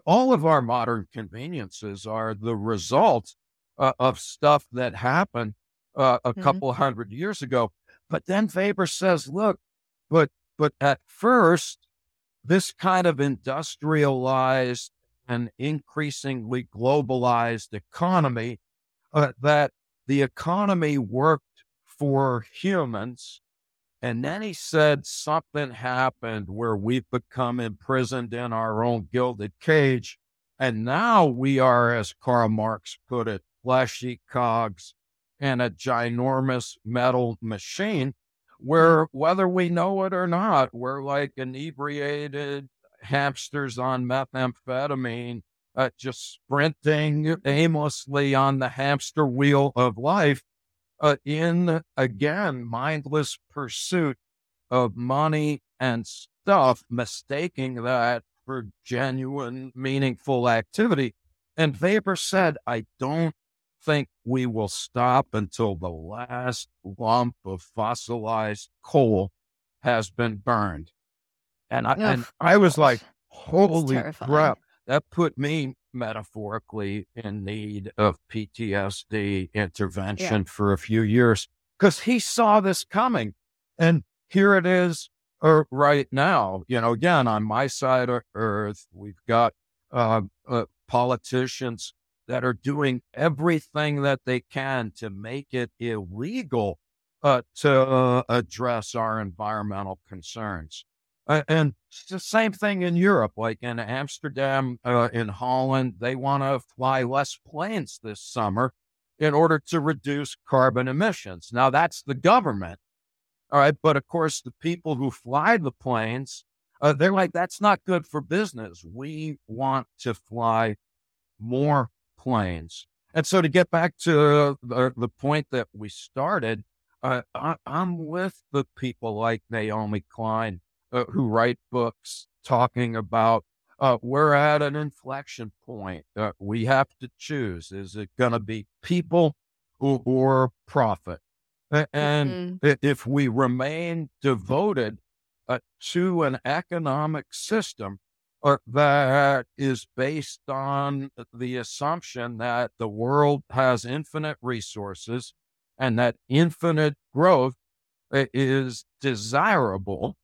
all of our modern conveniences are the result uh, of stuff that happened uh, a mm-hmm. couple hundred years ago. But then Weber says, look, but but at first, this kind of industrialized and increasingly globalized economy, uh, that the economy worked for humans. And then he said something happened where we've become imprisoned in our own gilded cage. And now we are, as Karl Marx put it, fleshy cogs in a ginormous metal machine where whether we know it or not, we're like inebriated hamsters on methamphetamine, uh, just sprinting aimlessly on the hamster wheel of life uh, in, again, mindless pursuit of money and stuff, mistaking that for genuine, meaningful activity. And Weber said, I don't think we will stop until the last lump of fossilized coal has been burned. And I, and I was like, holy crap. That put me metaphorically in need of PTSD intervention yeah. for a few years because he saw this coming. And here it is uh, right now. You know, again, on my side of earth, we've got uh, uh, politicians that are doing everything that they can to make it illegal uh, to uh, address our environmental concerns. Uh, and the same thing in Europe, like in Amsterdam, uh, in Holland, they want to fly less planes this summer in order to reduce carbon emissions. Now, that's the government. All right. But of course, the people who fly the planes, uh, they're like, that's not good for business. We want to fly more planes. And so to get back to the, the point that we started, uh, I, am with the people like Naomi Klein uh, who write books talking about uh, we're at an inflection point. Uh, we have to choose. Is it going to be people or, or profit? And mm-hmm. if we remain devoted uh, to an economic system that is based on the assumption that the world has infinite resources and that infinite growth is desirable,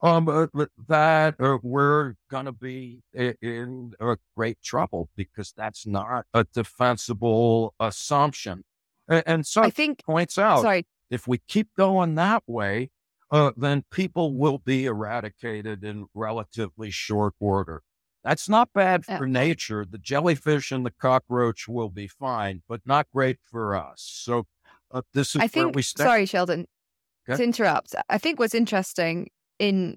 um, uh, that uh, we're going to be in great trouble because that's not a defensible assumption. And, so I think points out sorry. if we keep going that way, uh, then people will be eradicated in relatively short order. That's not bad for yeah. nature. The jellyfish and the cockroach will be fine, but not great for us. So uh, this is I think, where we st- Sorry, Sheldon, okay. to interrupt. I think what's interesting in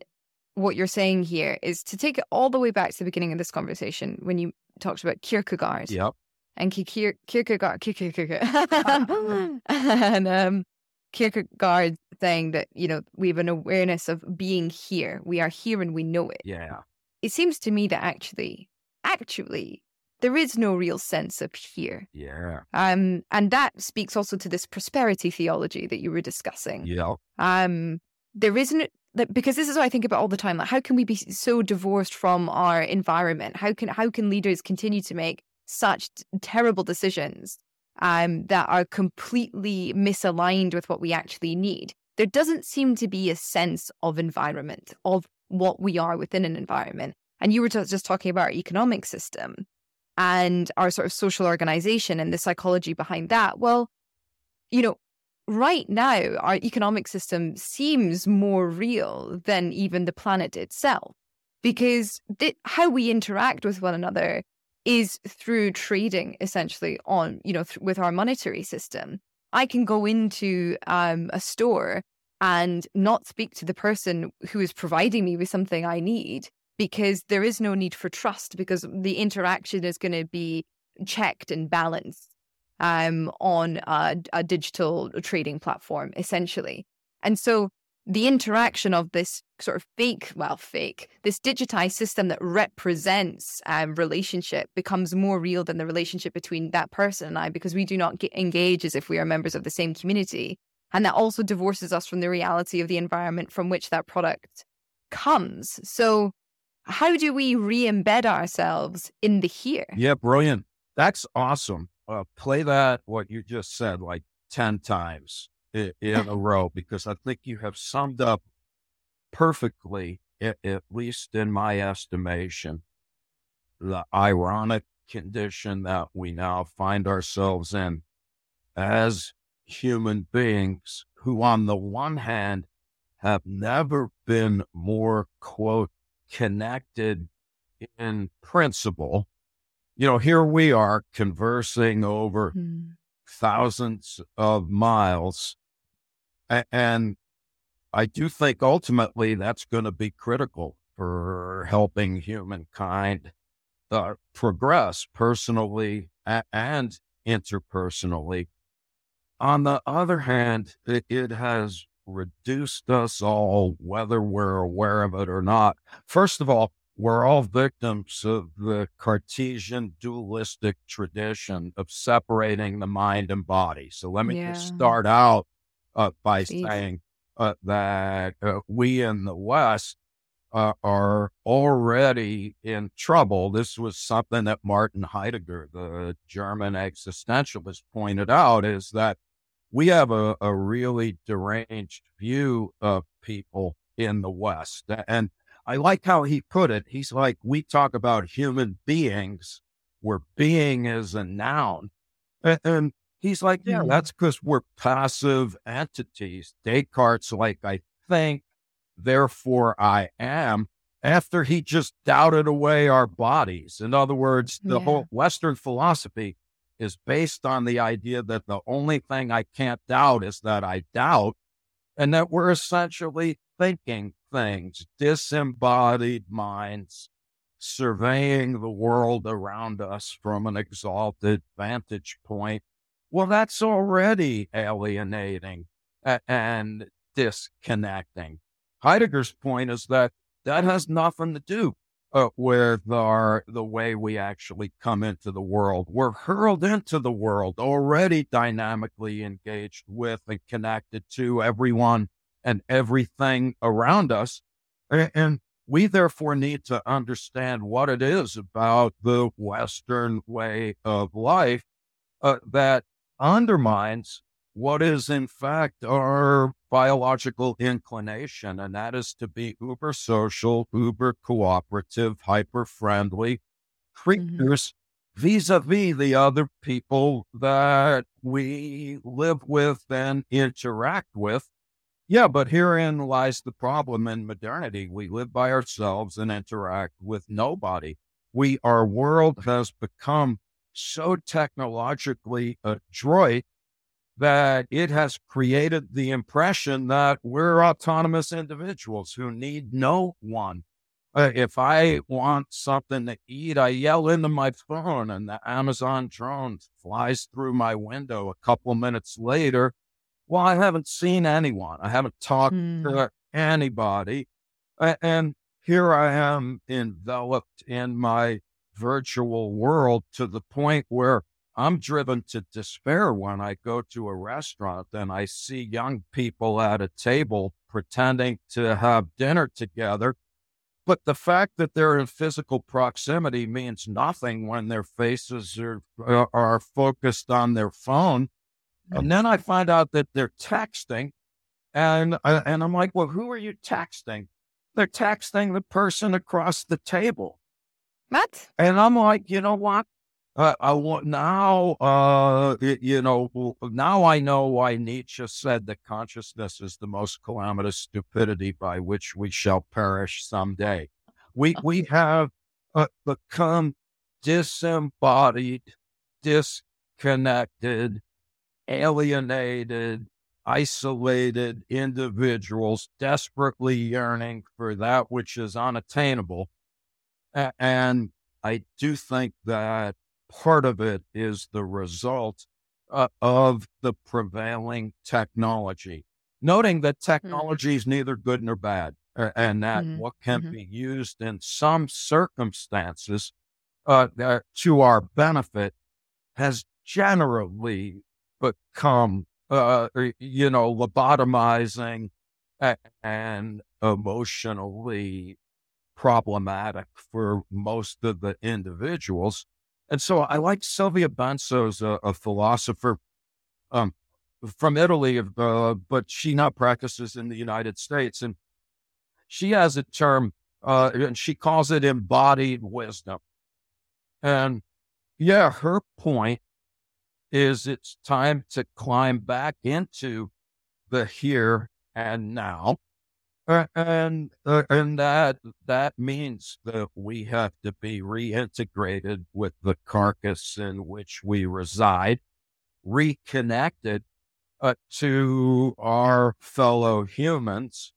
what you're saying here is to take it all the way back to the beginning of this conversation when you talked about Kierkegaard. Yep. And Kier- Kierkegaard, Kierkegaard, and um, Kierkegaard saying that you know we have an awareness of being here. We are here and we know it. Yeah. It seems to me that actually, actually, there is no real sense of here. Yeah. Um, and that speaks also to this prosperity theology that you were discussing. Yeah. Um, there isn't that because this is what I think about all the time. Like, how can we be so divorced from our environment? How can how can leaders continue to make such terrible decisions um, that are completely misaligned with what we actually need? There doesn't seem to be a sense of environment of what we are within an environment. And you were just talking about our economic system and our sort of social organization and the psychology behind that. Well, you know, right now, our economic system seems more real than even the planet itself because th- how we interact with one another is through trading essentially on you know th- with our monetary system i can go into um, a store and not speak to the person who is providing me with something i need because there is no need for trust because the interaction is going to be checked and balanced um, on a, a digital trading platform, essentially. And so the interaction of this sort of fake, well, fake, this digitized system that represents um, relationship becomes more real than the relationship between that person and I because we do not get, engage as if we are members of the same community. And that also divorces us from the reality of the environment from which that product comes. So, how do we re embed ourselves in the here? Yeah, brilliant. That's awesome uh, play that what you just said like 10 times in, in a row because I think you have summed up perfectly, at, at least in my estimation, the ironic condition that we now find ourselves in as human beings who, on the one hand, have never been more, quote, connected in principle you know, here we are conversing over mm. thousands of miles. And I do think ultimately that's going to be critical for helping humankind uh, progress personally and interpersonally. On the other hand, it, it has reduced us all, whether we're aware of it or not. First of all, we're all victims of the Cartesian dualistic tradition of separating the mind and body. So let me yeah. just start out uh, by saying uh, that uh, we in the West uh, are already in trouble. This was something that Martin Heidegger, the German existentialist, pointed out is that we have a, a really deranged view of people in the West. And I like how he put it. He's like, we talk about human beings where being is a noun. And, and he's like, yeah, mm-hmm. that's because we're passive entities. Descartes, like, I think, therefore I am, after he just doubted away our bodies. In other words, the yeah. whole Western philosophy is based on the idea that the only thing I can't doubt is that I doubt, and that we're essentially thinking things, disembodied minds surveying the world around us from an exalted vantage point. Well, that's already alienating and disconnecting. Heidegger's point is that that has nothing to do uh, with our the way we actually come into the world. We're hurled into the world already dynamically engaged with and connected to everyone and everything around us. And we therefore need to understand what it is about the Western way of life uh, that undermines what is in fact our biological inclination, and that is to be uber social, uber cooperative, hyper friendly mm-hmm. creatures vis a vis the other people that we live with and interact with. Yeah, but herein lies the problem in modernity. We live by ourselves and interact with nobody. we, our world has become so technologically adroit that it has created the impression that we're autonomous individuals who need no one. Uh, if I want something to eat, I yell into my phone and the Amazon drone flies through my window a couple minutes later. Well, I haven't seen anyone. I haven't talked mm. to anybody. And here I am enveloped in my virtual world to the point where I'm driven to despair when I go to a restaurant and I see young people at a table pretending to have dinner together. But the fact that they're in physical proximity means nothing when their faces are, uh, are focused on their phone. And then I find out that they're texting and, uh, and I'm like, well, who are you texting? They're texting the person across the table. What? And I'm like, you know what? Uh, I want now, uh, you know, now I know why Nietzsche said that consciousness is the most calamitous stupidity by which we shall perish someday. We we have uh, become disembodied, disconnected, alienated, isolated individuals desperately yearning for that which is unattainable. And I do think that part of it is the result uh, of the prevailing technology. Noting that hmm. technology is mm-hmm. neither good nor bad, uh, and that mm-hmm. what can mm-hmm. be used in some circumstances uh, to our benefit has generally become, uh, you know, lobotomizing and emotionally problematic for most of the individuals. And so I like Silvia Benso's a, a philosopher um, from Italy, uh, but she now practices in the United States. And she has a term, uh, and she calls it embodied wisdom. And yeah, her point is it's time to climb back into the here and now uh, and uh, and that that means that we have to be reintegrated with the carcass in which we reside, reconnected uh, to our fellow humans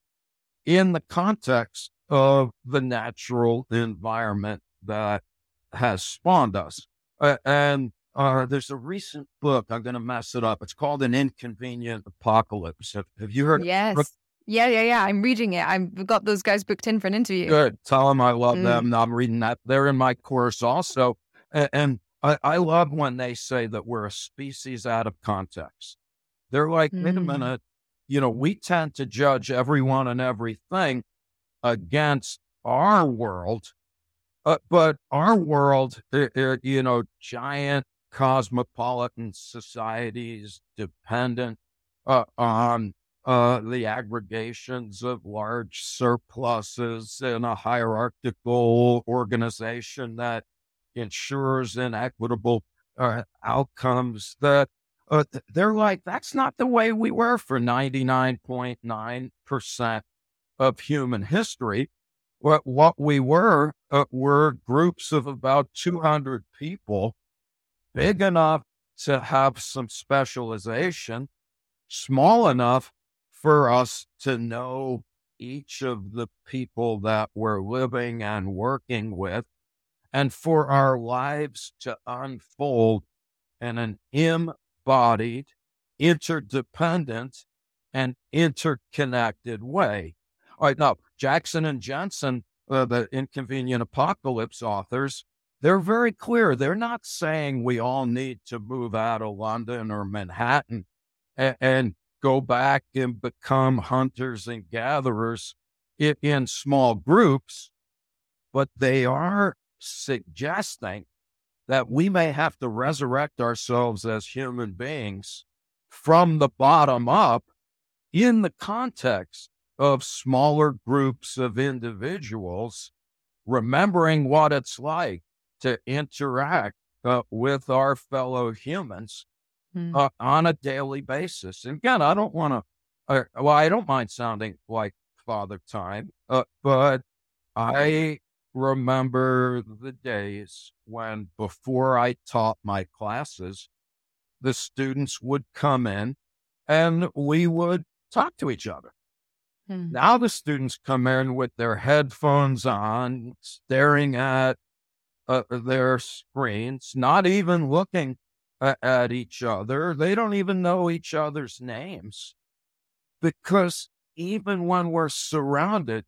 in the context of the natural environment that has spawned us. Uh, and uh, there's a recent book. I'm going to mess it up. It's called An Inconvenient Apocalypse. Have, have you heard? Yes. Yeah, yeah, yeah. I'm reading it. I've got those guys booked in for an interview. Good. Tell them I love mm. them. I'm reading that. They're in my course also. And, and I, I, love when they say that we're a species out of context. They're like, mm. wait a mm. minute. You know, we tend to judge everyone and everything against our world. Uh, but our world, it, it, you know, giant cosmopolitan societies dependent uh, on uh, the aggregations of large surpluses in a hierarchical organization that ensures inequitable uh, outcomes that uh, they're like, that's not the way we were for 99.9% of human history. What, what we were uh, were groups of about 200 people, big enough to have some specialization, small enough for us to know each of the people that we're living and working with, and for our lives to unfold in an embodied, interdependent, and interconnected way. All right, now, Jackson and Jensen, uh, the Inconvenient Apocalypse authors, they're very clear. They're not saying we all need to move out of London or Manhattan and, and go back and become hunters and gatherers in, small groups, but they are suggesting that we may have to resurrect ourselves as human beings from the bottom up in the context of smaller groups of individuals, remembering what it's like to interact uh, with our fellow humans mm. uh, on a daily basis. And again, I don't want to, uh, well, I don't mind sounding like Father Time, uh, but I remember the days when, before I taught my classes, the students would come in and we would talk to each other. Hmm. Now the students come in with their headphones on, staring at uh, their screens, not even looking at, each other. They don't even know each other's names because even when we're surrounded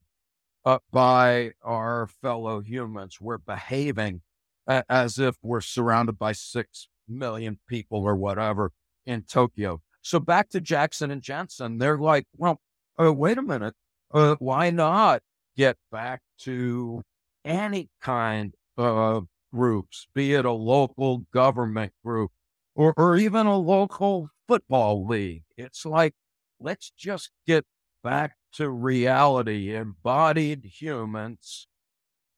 uh, by our fellow humans, we're behaving as if we're surrounded by six million people or whatever in Tokyo. So back to Jackson and Jensen, they're like, well, uh, wait a minute, uh, why not get back to any kind of groups, be it a local government group or, or even a local football league? It's like, let's just get back to reality, embodied humans,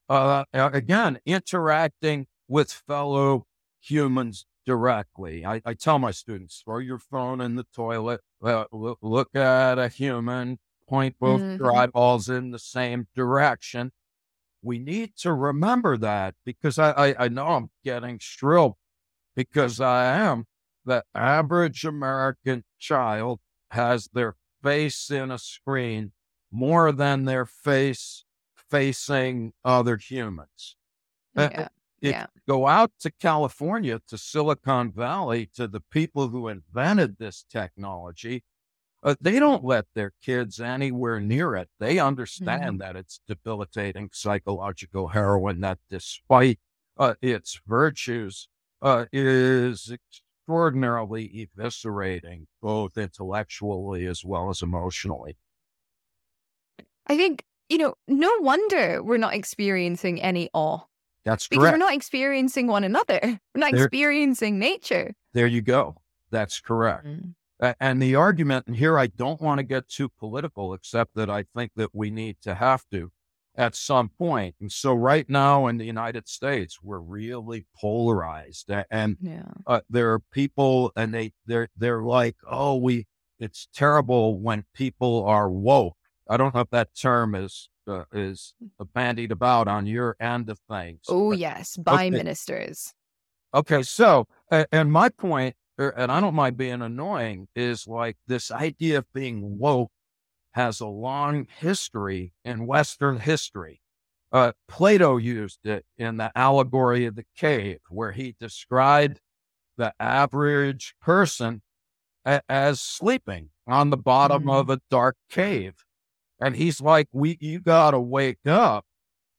uh, again, interacting with fellow humans directly. I, I, tell my students, throw your phone in the toilet, uh, look, look, at a human, point both mm-hmm. your eyeballs in the same direction. We need to remember that because I, I, I know I'm getting shrill because I am. The average American child has their face in a screen more than their face facing other humans. Uh, yeah. If yeah. go out to California, to Silicon Valley, to the people who invented this technology, uh, they don't let their kids anywhere near it. They understand mm-hmm. that it's debilitating psychological heroin that, despite uh, its virtues, uh, is extraordinarily eviscerating, both intellectually as well as emotionally. I think, you know, no wonder we're not experiencing any awe that's because correct. Because we're not experiencing one another. We're not there, experiencing nature. There you go. That's correct. Mm. And the argument, and here I don't want to get too political, except that I think that we need to have to at some point. And so, right now in the United States, we're really polarized, and yeah. uh, there are people, and they they're they're like, oh, we it's terrible when people are woke. I don't know if that term is uh, is bandied about on your end of things. Oh, yes, by okay. ministers. Okay, so, and my point, and I don't mind being annoying, is like this idea of being woke has a long history in Western history. Uh, Plato used it in the allegory of the cave, where he described the average person a- as sleeping on the bottom mm. of a dark cave. And he's like, we, you got to wake up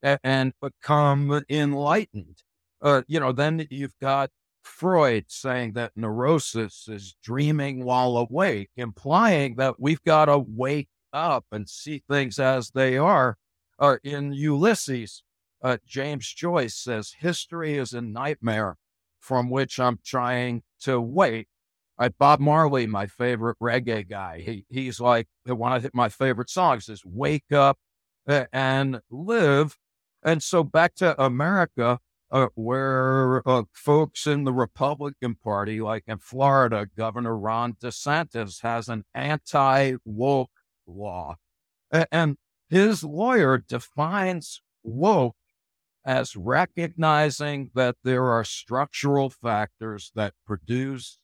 and, and, become enlightened. Uh, you know, then you've got Freud saying that neurosis is dreaming while awake, implying that we've got to wake up and see things as they are. Uh, in Ulysses, uh, James Joyce says, history is a nightmare from which I'm trying to wake. Right, Bob Marley, my favorite reggae guy. He he's like one of my favorite songs is "Wake Up and Live." And so back to America, uh, where uh, folks in the Republican Party, like in Florida, Governor Ron DeSantis has an anti woke law. And his lawyer defines woke as recognizing that there are structural factors that produce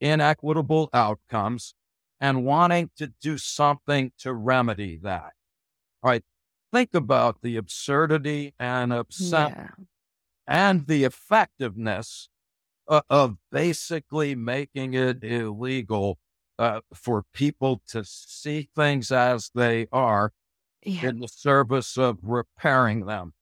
inequitable outcomes and wanting to do something to remedy that. All right. Think about the absurdity and upset yeah. And the effectiveness uh, of basically making it illegal uh, for people to see things as they are yeah. in the service of repairing them.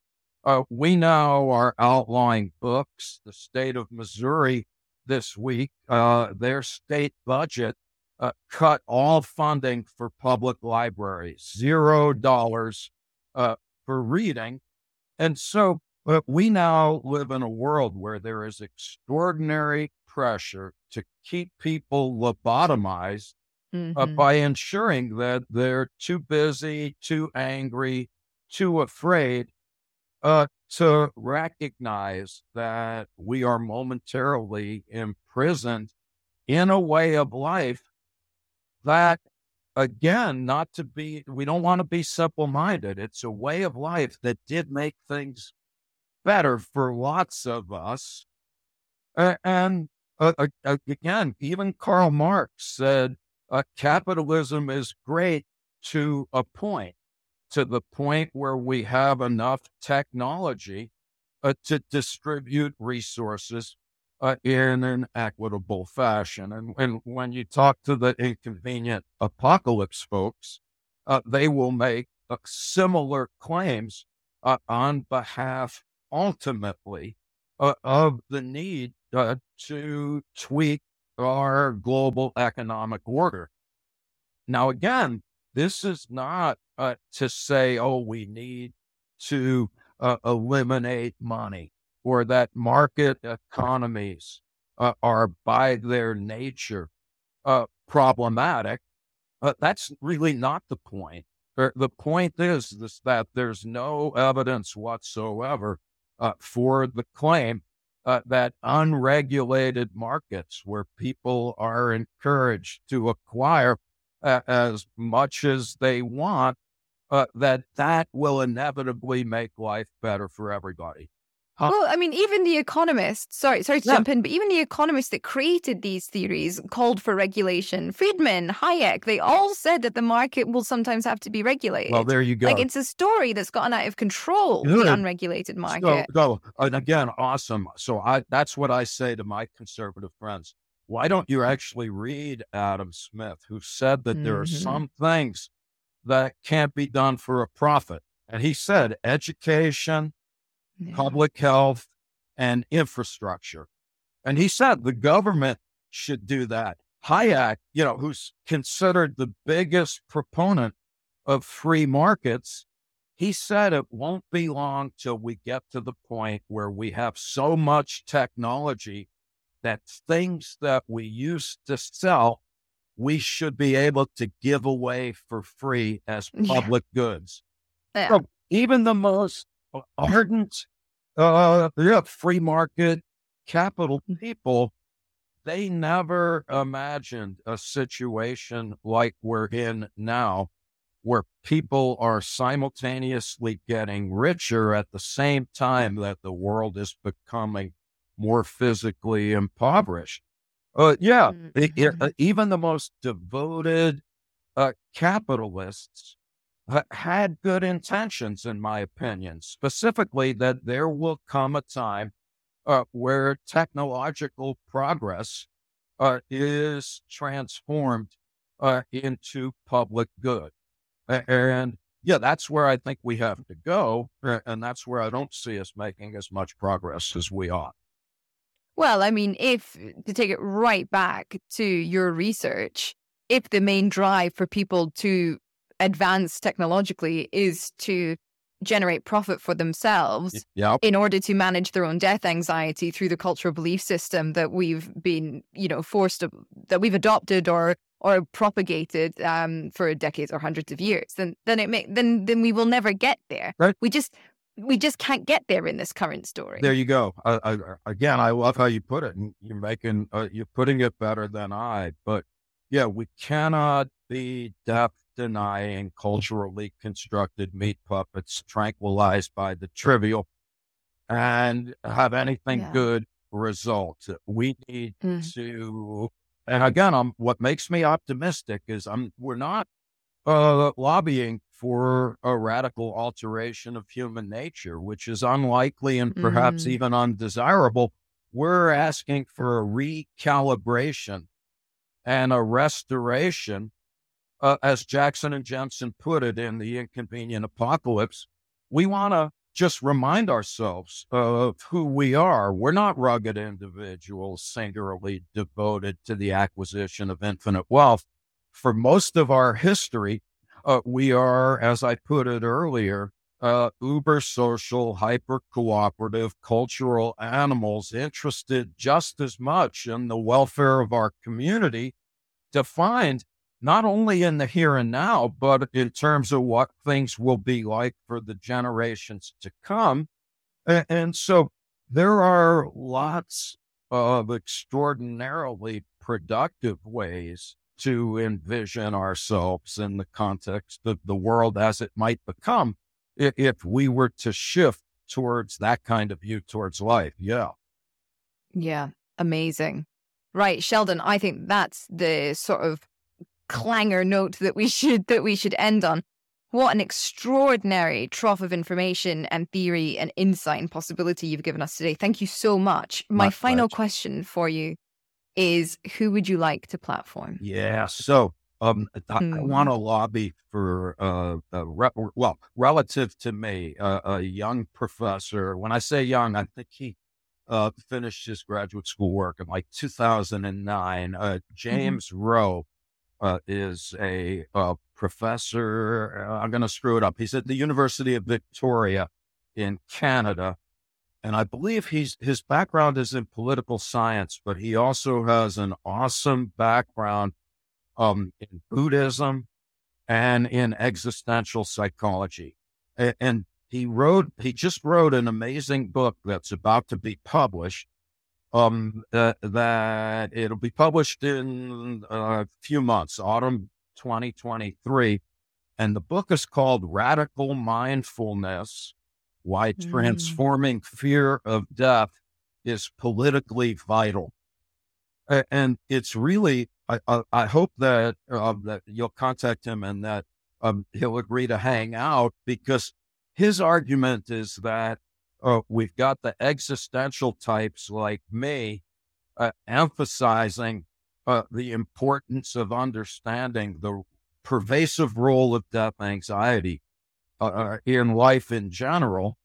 Uh, we now are outlawing books. The state of Missouri this week, uh, their state budget uh, cut all funding for public libraries, zero dollars uh, for reading. And so uh, we now live in a world where there is extraordinary pressure to keep people lobotomized uh, mm-hmm. by ensuring that they're too busy, too angry, too afraid uh, to recognize that we are momentarily imprisoned in a way of life that again, not to be, we don't want to be simple minded. It's a way of life that did make things better for lots of us. And uh, again, even Karl Marx said uh, capitalism is great to a point, to the point where we have enough technology uh, to distribute resources uh, in an equitable fashion. And, and when you talk to the inconvenient apocalypse folks, they will make similar claims on behalf, ultimately, uh, of the need uh, to tweak our global economic order. Now, again, this is not to say, oh, we need to eliminate money or that market economies uh, are by their nature uh, problematic. Uh, that's really not the point. The point is, is that there's no evidence whatsoever uh, for the claim uh, that unregulated markets where people are encouraged to acquire uh, as much as they want, that that will inevitably make life better for everybody. Huh? Well, I mean, even the economists, sorry, sorry to jump in, but even the economists that created these theories called for regulation. Friedman, Hayek, they all said that the market will sometimes have to be regulated. Well, there you go. Like it's a story that's gotten out of control, Good. the unregulated market. So, so, and again, awesome. So I that's what I say to my conservative friends. Why don't you actually read Adam Smith, who said that mm-hmm. there are mm-hmm. some things that can't be done for a profit? And he said education, yeah. public health, and infrastructure. And he said the government should do that. Hayek, you know, who's considered the biggest proponent of free markets, he said it won't be long till we get to the point where we have so much technology that things that we used to sell, we should be able to give away for free as public yeah. goods. Yeah. So even the most ardent uh, yeah, free market capital mm. people, they never imagined a situation like we're in now, where people are simultaneously getting richer at the same time that the world is becoming more physically impoverished. Uh, yeah, it, it, uh, even the most devoted uh, capitalists had good intentions, in my opinion, specifically that there will come a time uh, where technological progress uh, is transformed uh, into public good. And yeah, that's where I think we have to go. And that's where I don't see us making as much progress as we ought. Well, I mean, if to take it right back to your research, if the main drive for people to advance technologically is to generate profit for themselves yep. in order to manage their own death anxiety through the cultural belief system that we've been you know forced to, that we've adopted or or propagated um, for decades or hundreds of years. Then then it may, then then we will never get there. Right. We just we just can't get there in this current story. There you go. Uh, I, again i love how you put it and you're making uh, you're putting it better than i but yeah we cannot be deaf denying culturally constructed meat puppets tranquilized by the trivial and have anything yeah. good result. We need mm. to, and again, I'm, what makes me optimistic is I'm, we're not uh, lobbying for a radical alteration of human nature, which is unlikely and perhaps mm. even undesirable. We're asking for a recalibration and a restoration uh, as Jackson and Jensen put it in The Inconvenient Apocalypse, we want to just remind ourselves of who we are. We're not rugged individuals singularly devoted to the acquisition of infinite wealth. For most of our history, uh, we are, as I put it earlier, uh, uber social, hyper cooperative cultural animals interested just as much in the welfare of our community, defined not only in the here and now, but in terms of what things will be like for the generations to come. And, so there are lots of extraordinarily productive ways to envision ourselves in the context of the world as it might become if we were to shift towards that kind of view towards life. Yeah. Yeah. Amazing. Right, Sheldon, I think that's the sort of clanger note that we should that we should end on. What an extraordinary trough of information and theory and insight and possibility you've given us today. Thank you so much. My, My final question for you is who would you like to platform? Yeah. So um, I, hmm. I want to lobby for, uh, uh re- well, relative to me, uh, a young professor. When I say young, I think he uh, finished his graduate school work in like 2009. Uh, mm-hmm. James mm-hmm. Rowe uh, is a, a professor. Uh, I'm going to screw it up. He's at the University of Victoria in Canada. And I believe he's his background is in political science, but he also has an awesome background um, in Buddhism and in existential psychology. And, and he wrote he just wrote an amazing book that's about to be published um that, that it'll be published in a few months autumn 2023 and the book is called radical mindfulness why mm. transforming fear of death is politically vital and it's really i i, I hope that uh, that you'll contact him and that um, he'll agree to hang out because his argument is that we've got the existential types like me uh, emphasizing uh, the importance of understanding the pervasive role of death anxiety uh, uh, in life in general.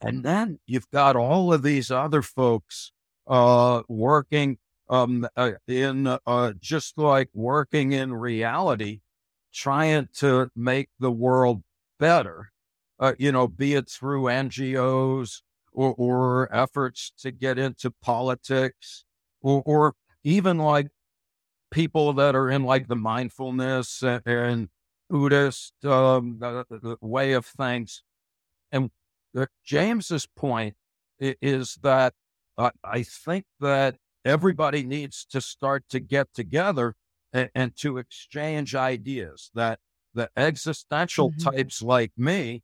And then you've got all of these other folks uh, working um, in just like working in reality, trying to make the world better uh, you know, be it through NGOs or, or efforts to get into politics or, or even like people that are in like the mindfulness and, and Buddhist um, the, the way of things. And James's point is that uh, I think that everybody needs to start to get together and, and to exchange ideas. That the existential mm-hmm. types like me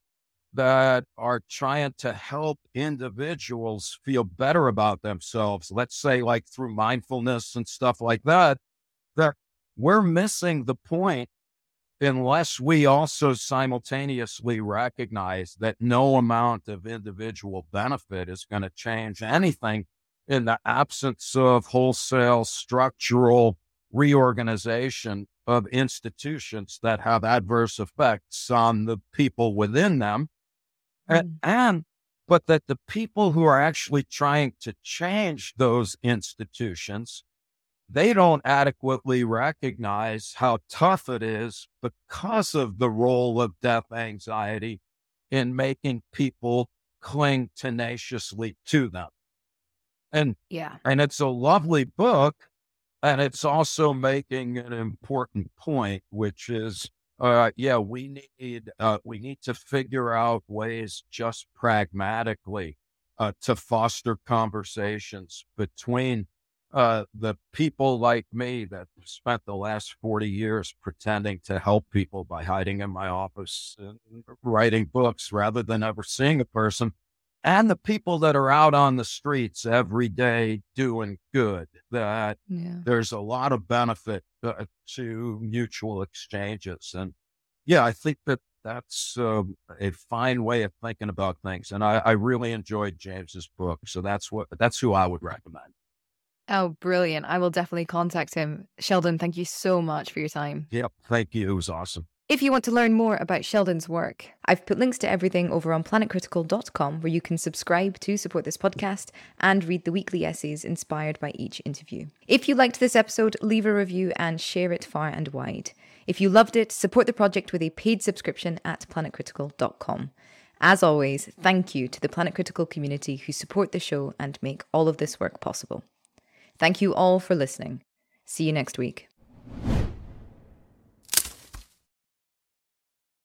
that are trying to help individuals feel better about themselves, let's say like through mindfulness and stuff like that, that we're missing the point unless we also simultaneously recognize that no amount of individual benefit is going to change anything in the absence of wholesale structural reorganization of institutions that have adverse effects on the people within them mm. and but that the people who are actually trying to change those institutions they don't adequately recognize how tough it is because of the role of death anxiety in making people cling tenaciously to them. And yeah, and it's a lovely book, and it's also making an important point, which is uh, yeah, we need uh, we need to figure out ways just pragmatically uh, to foster conversations between uh, the people like me that spent the last 40 years pretending to help people by hiding in my office and writing books rather than ever seeing a person and the people that are out on the streets every day doing good that yeah. there's a lot of benefit uh, to mutual exchanges and yeah i think that that's uh, a fine way of thinking about things and I, I really enjoyed james's book so that's what that's who i would recommend. Oh brilliant i will definitely contact him. Sheldon thank you so much for your time. Yep thank you it was awesome if you want to learn more about Sheldon's work, I've put links to everything over on planetcritical.com where you can subscribe to support this podcast and read the weekly essays inspired by each interview. If you liked this episode, leave a review and share it far and wide. If you loved it, support the project with a paid subscription at planetcritical.com. As always, thank you to the Planet Critical community who support the show and make all of this work possible. Thank you all for listening. See you next week.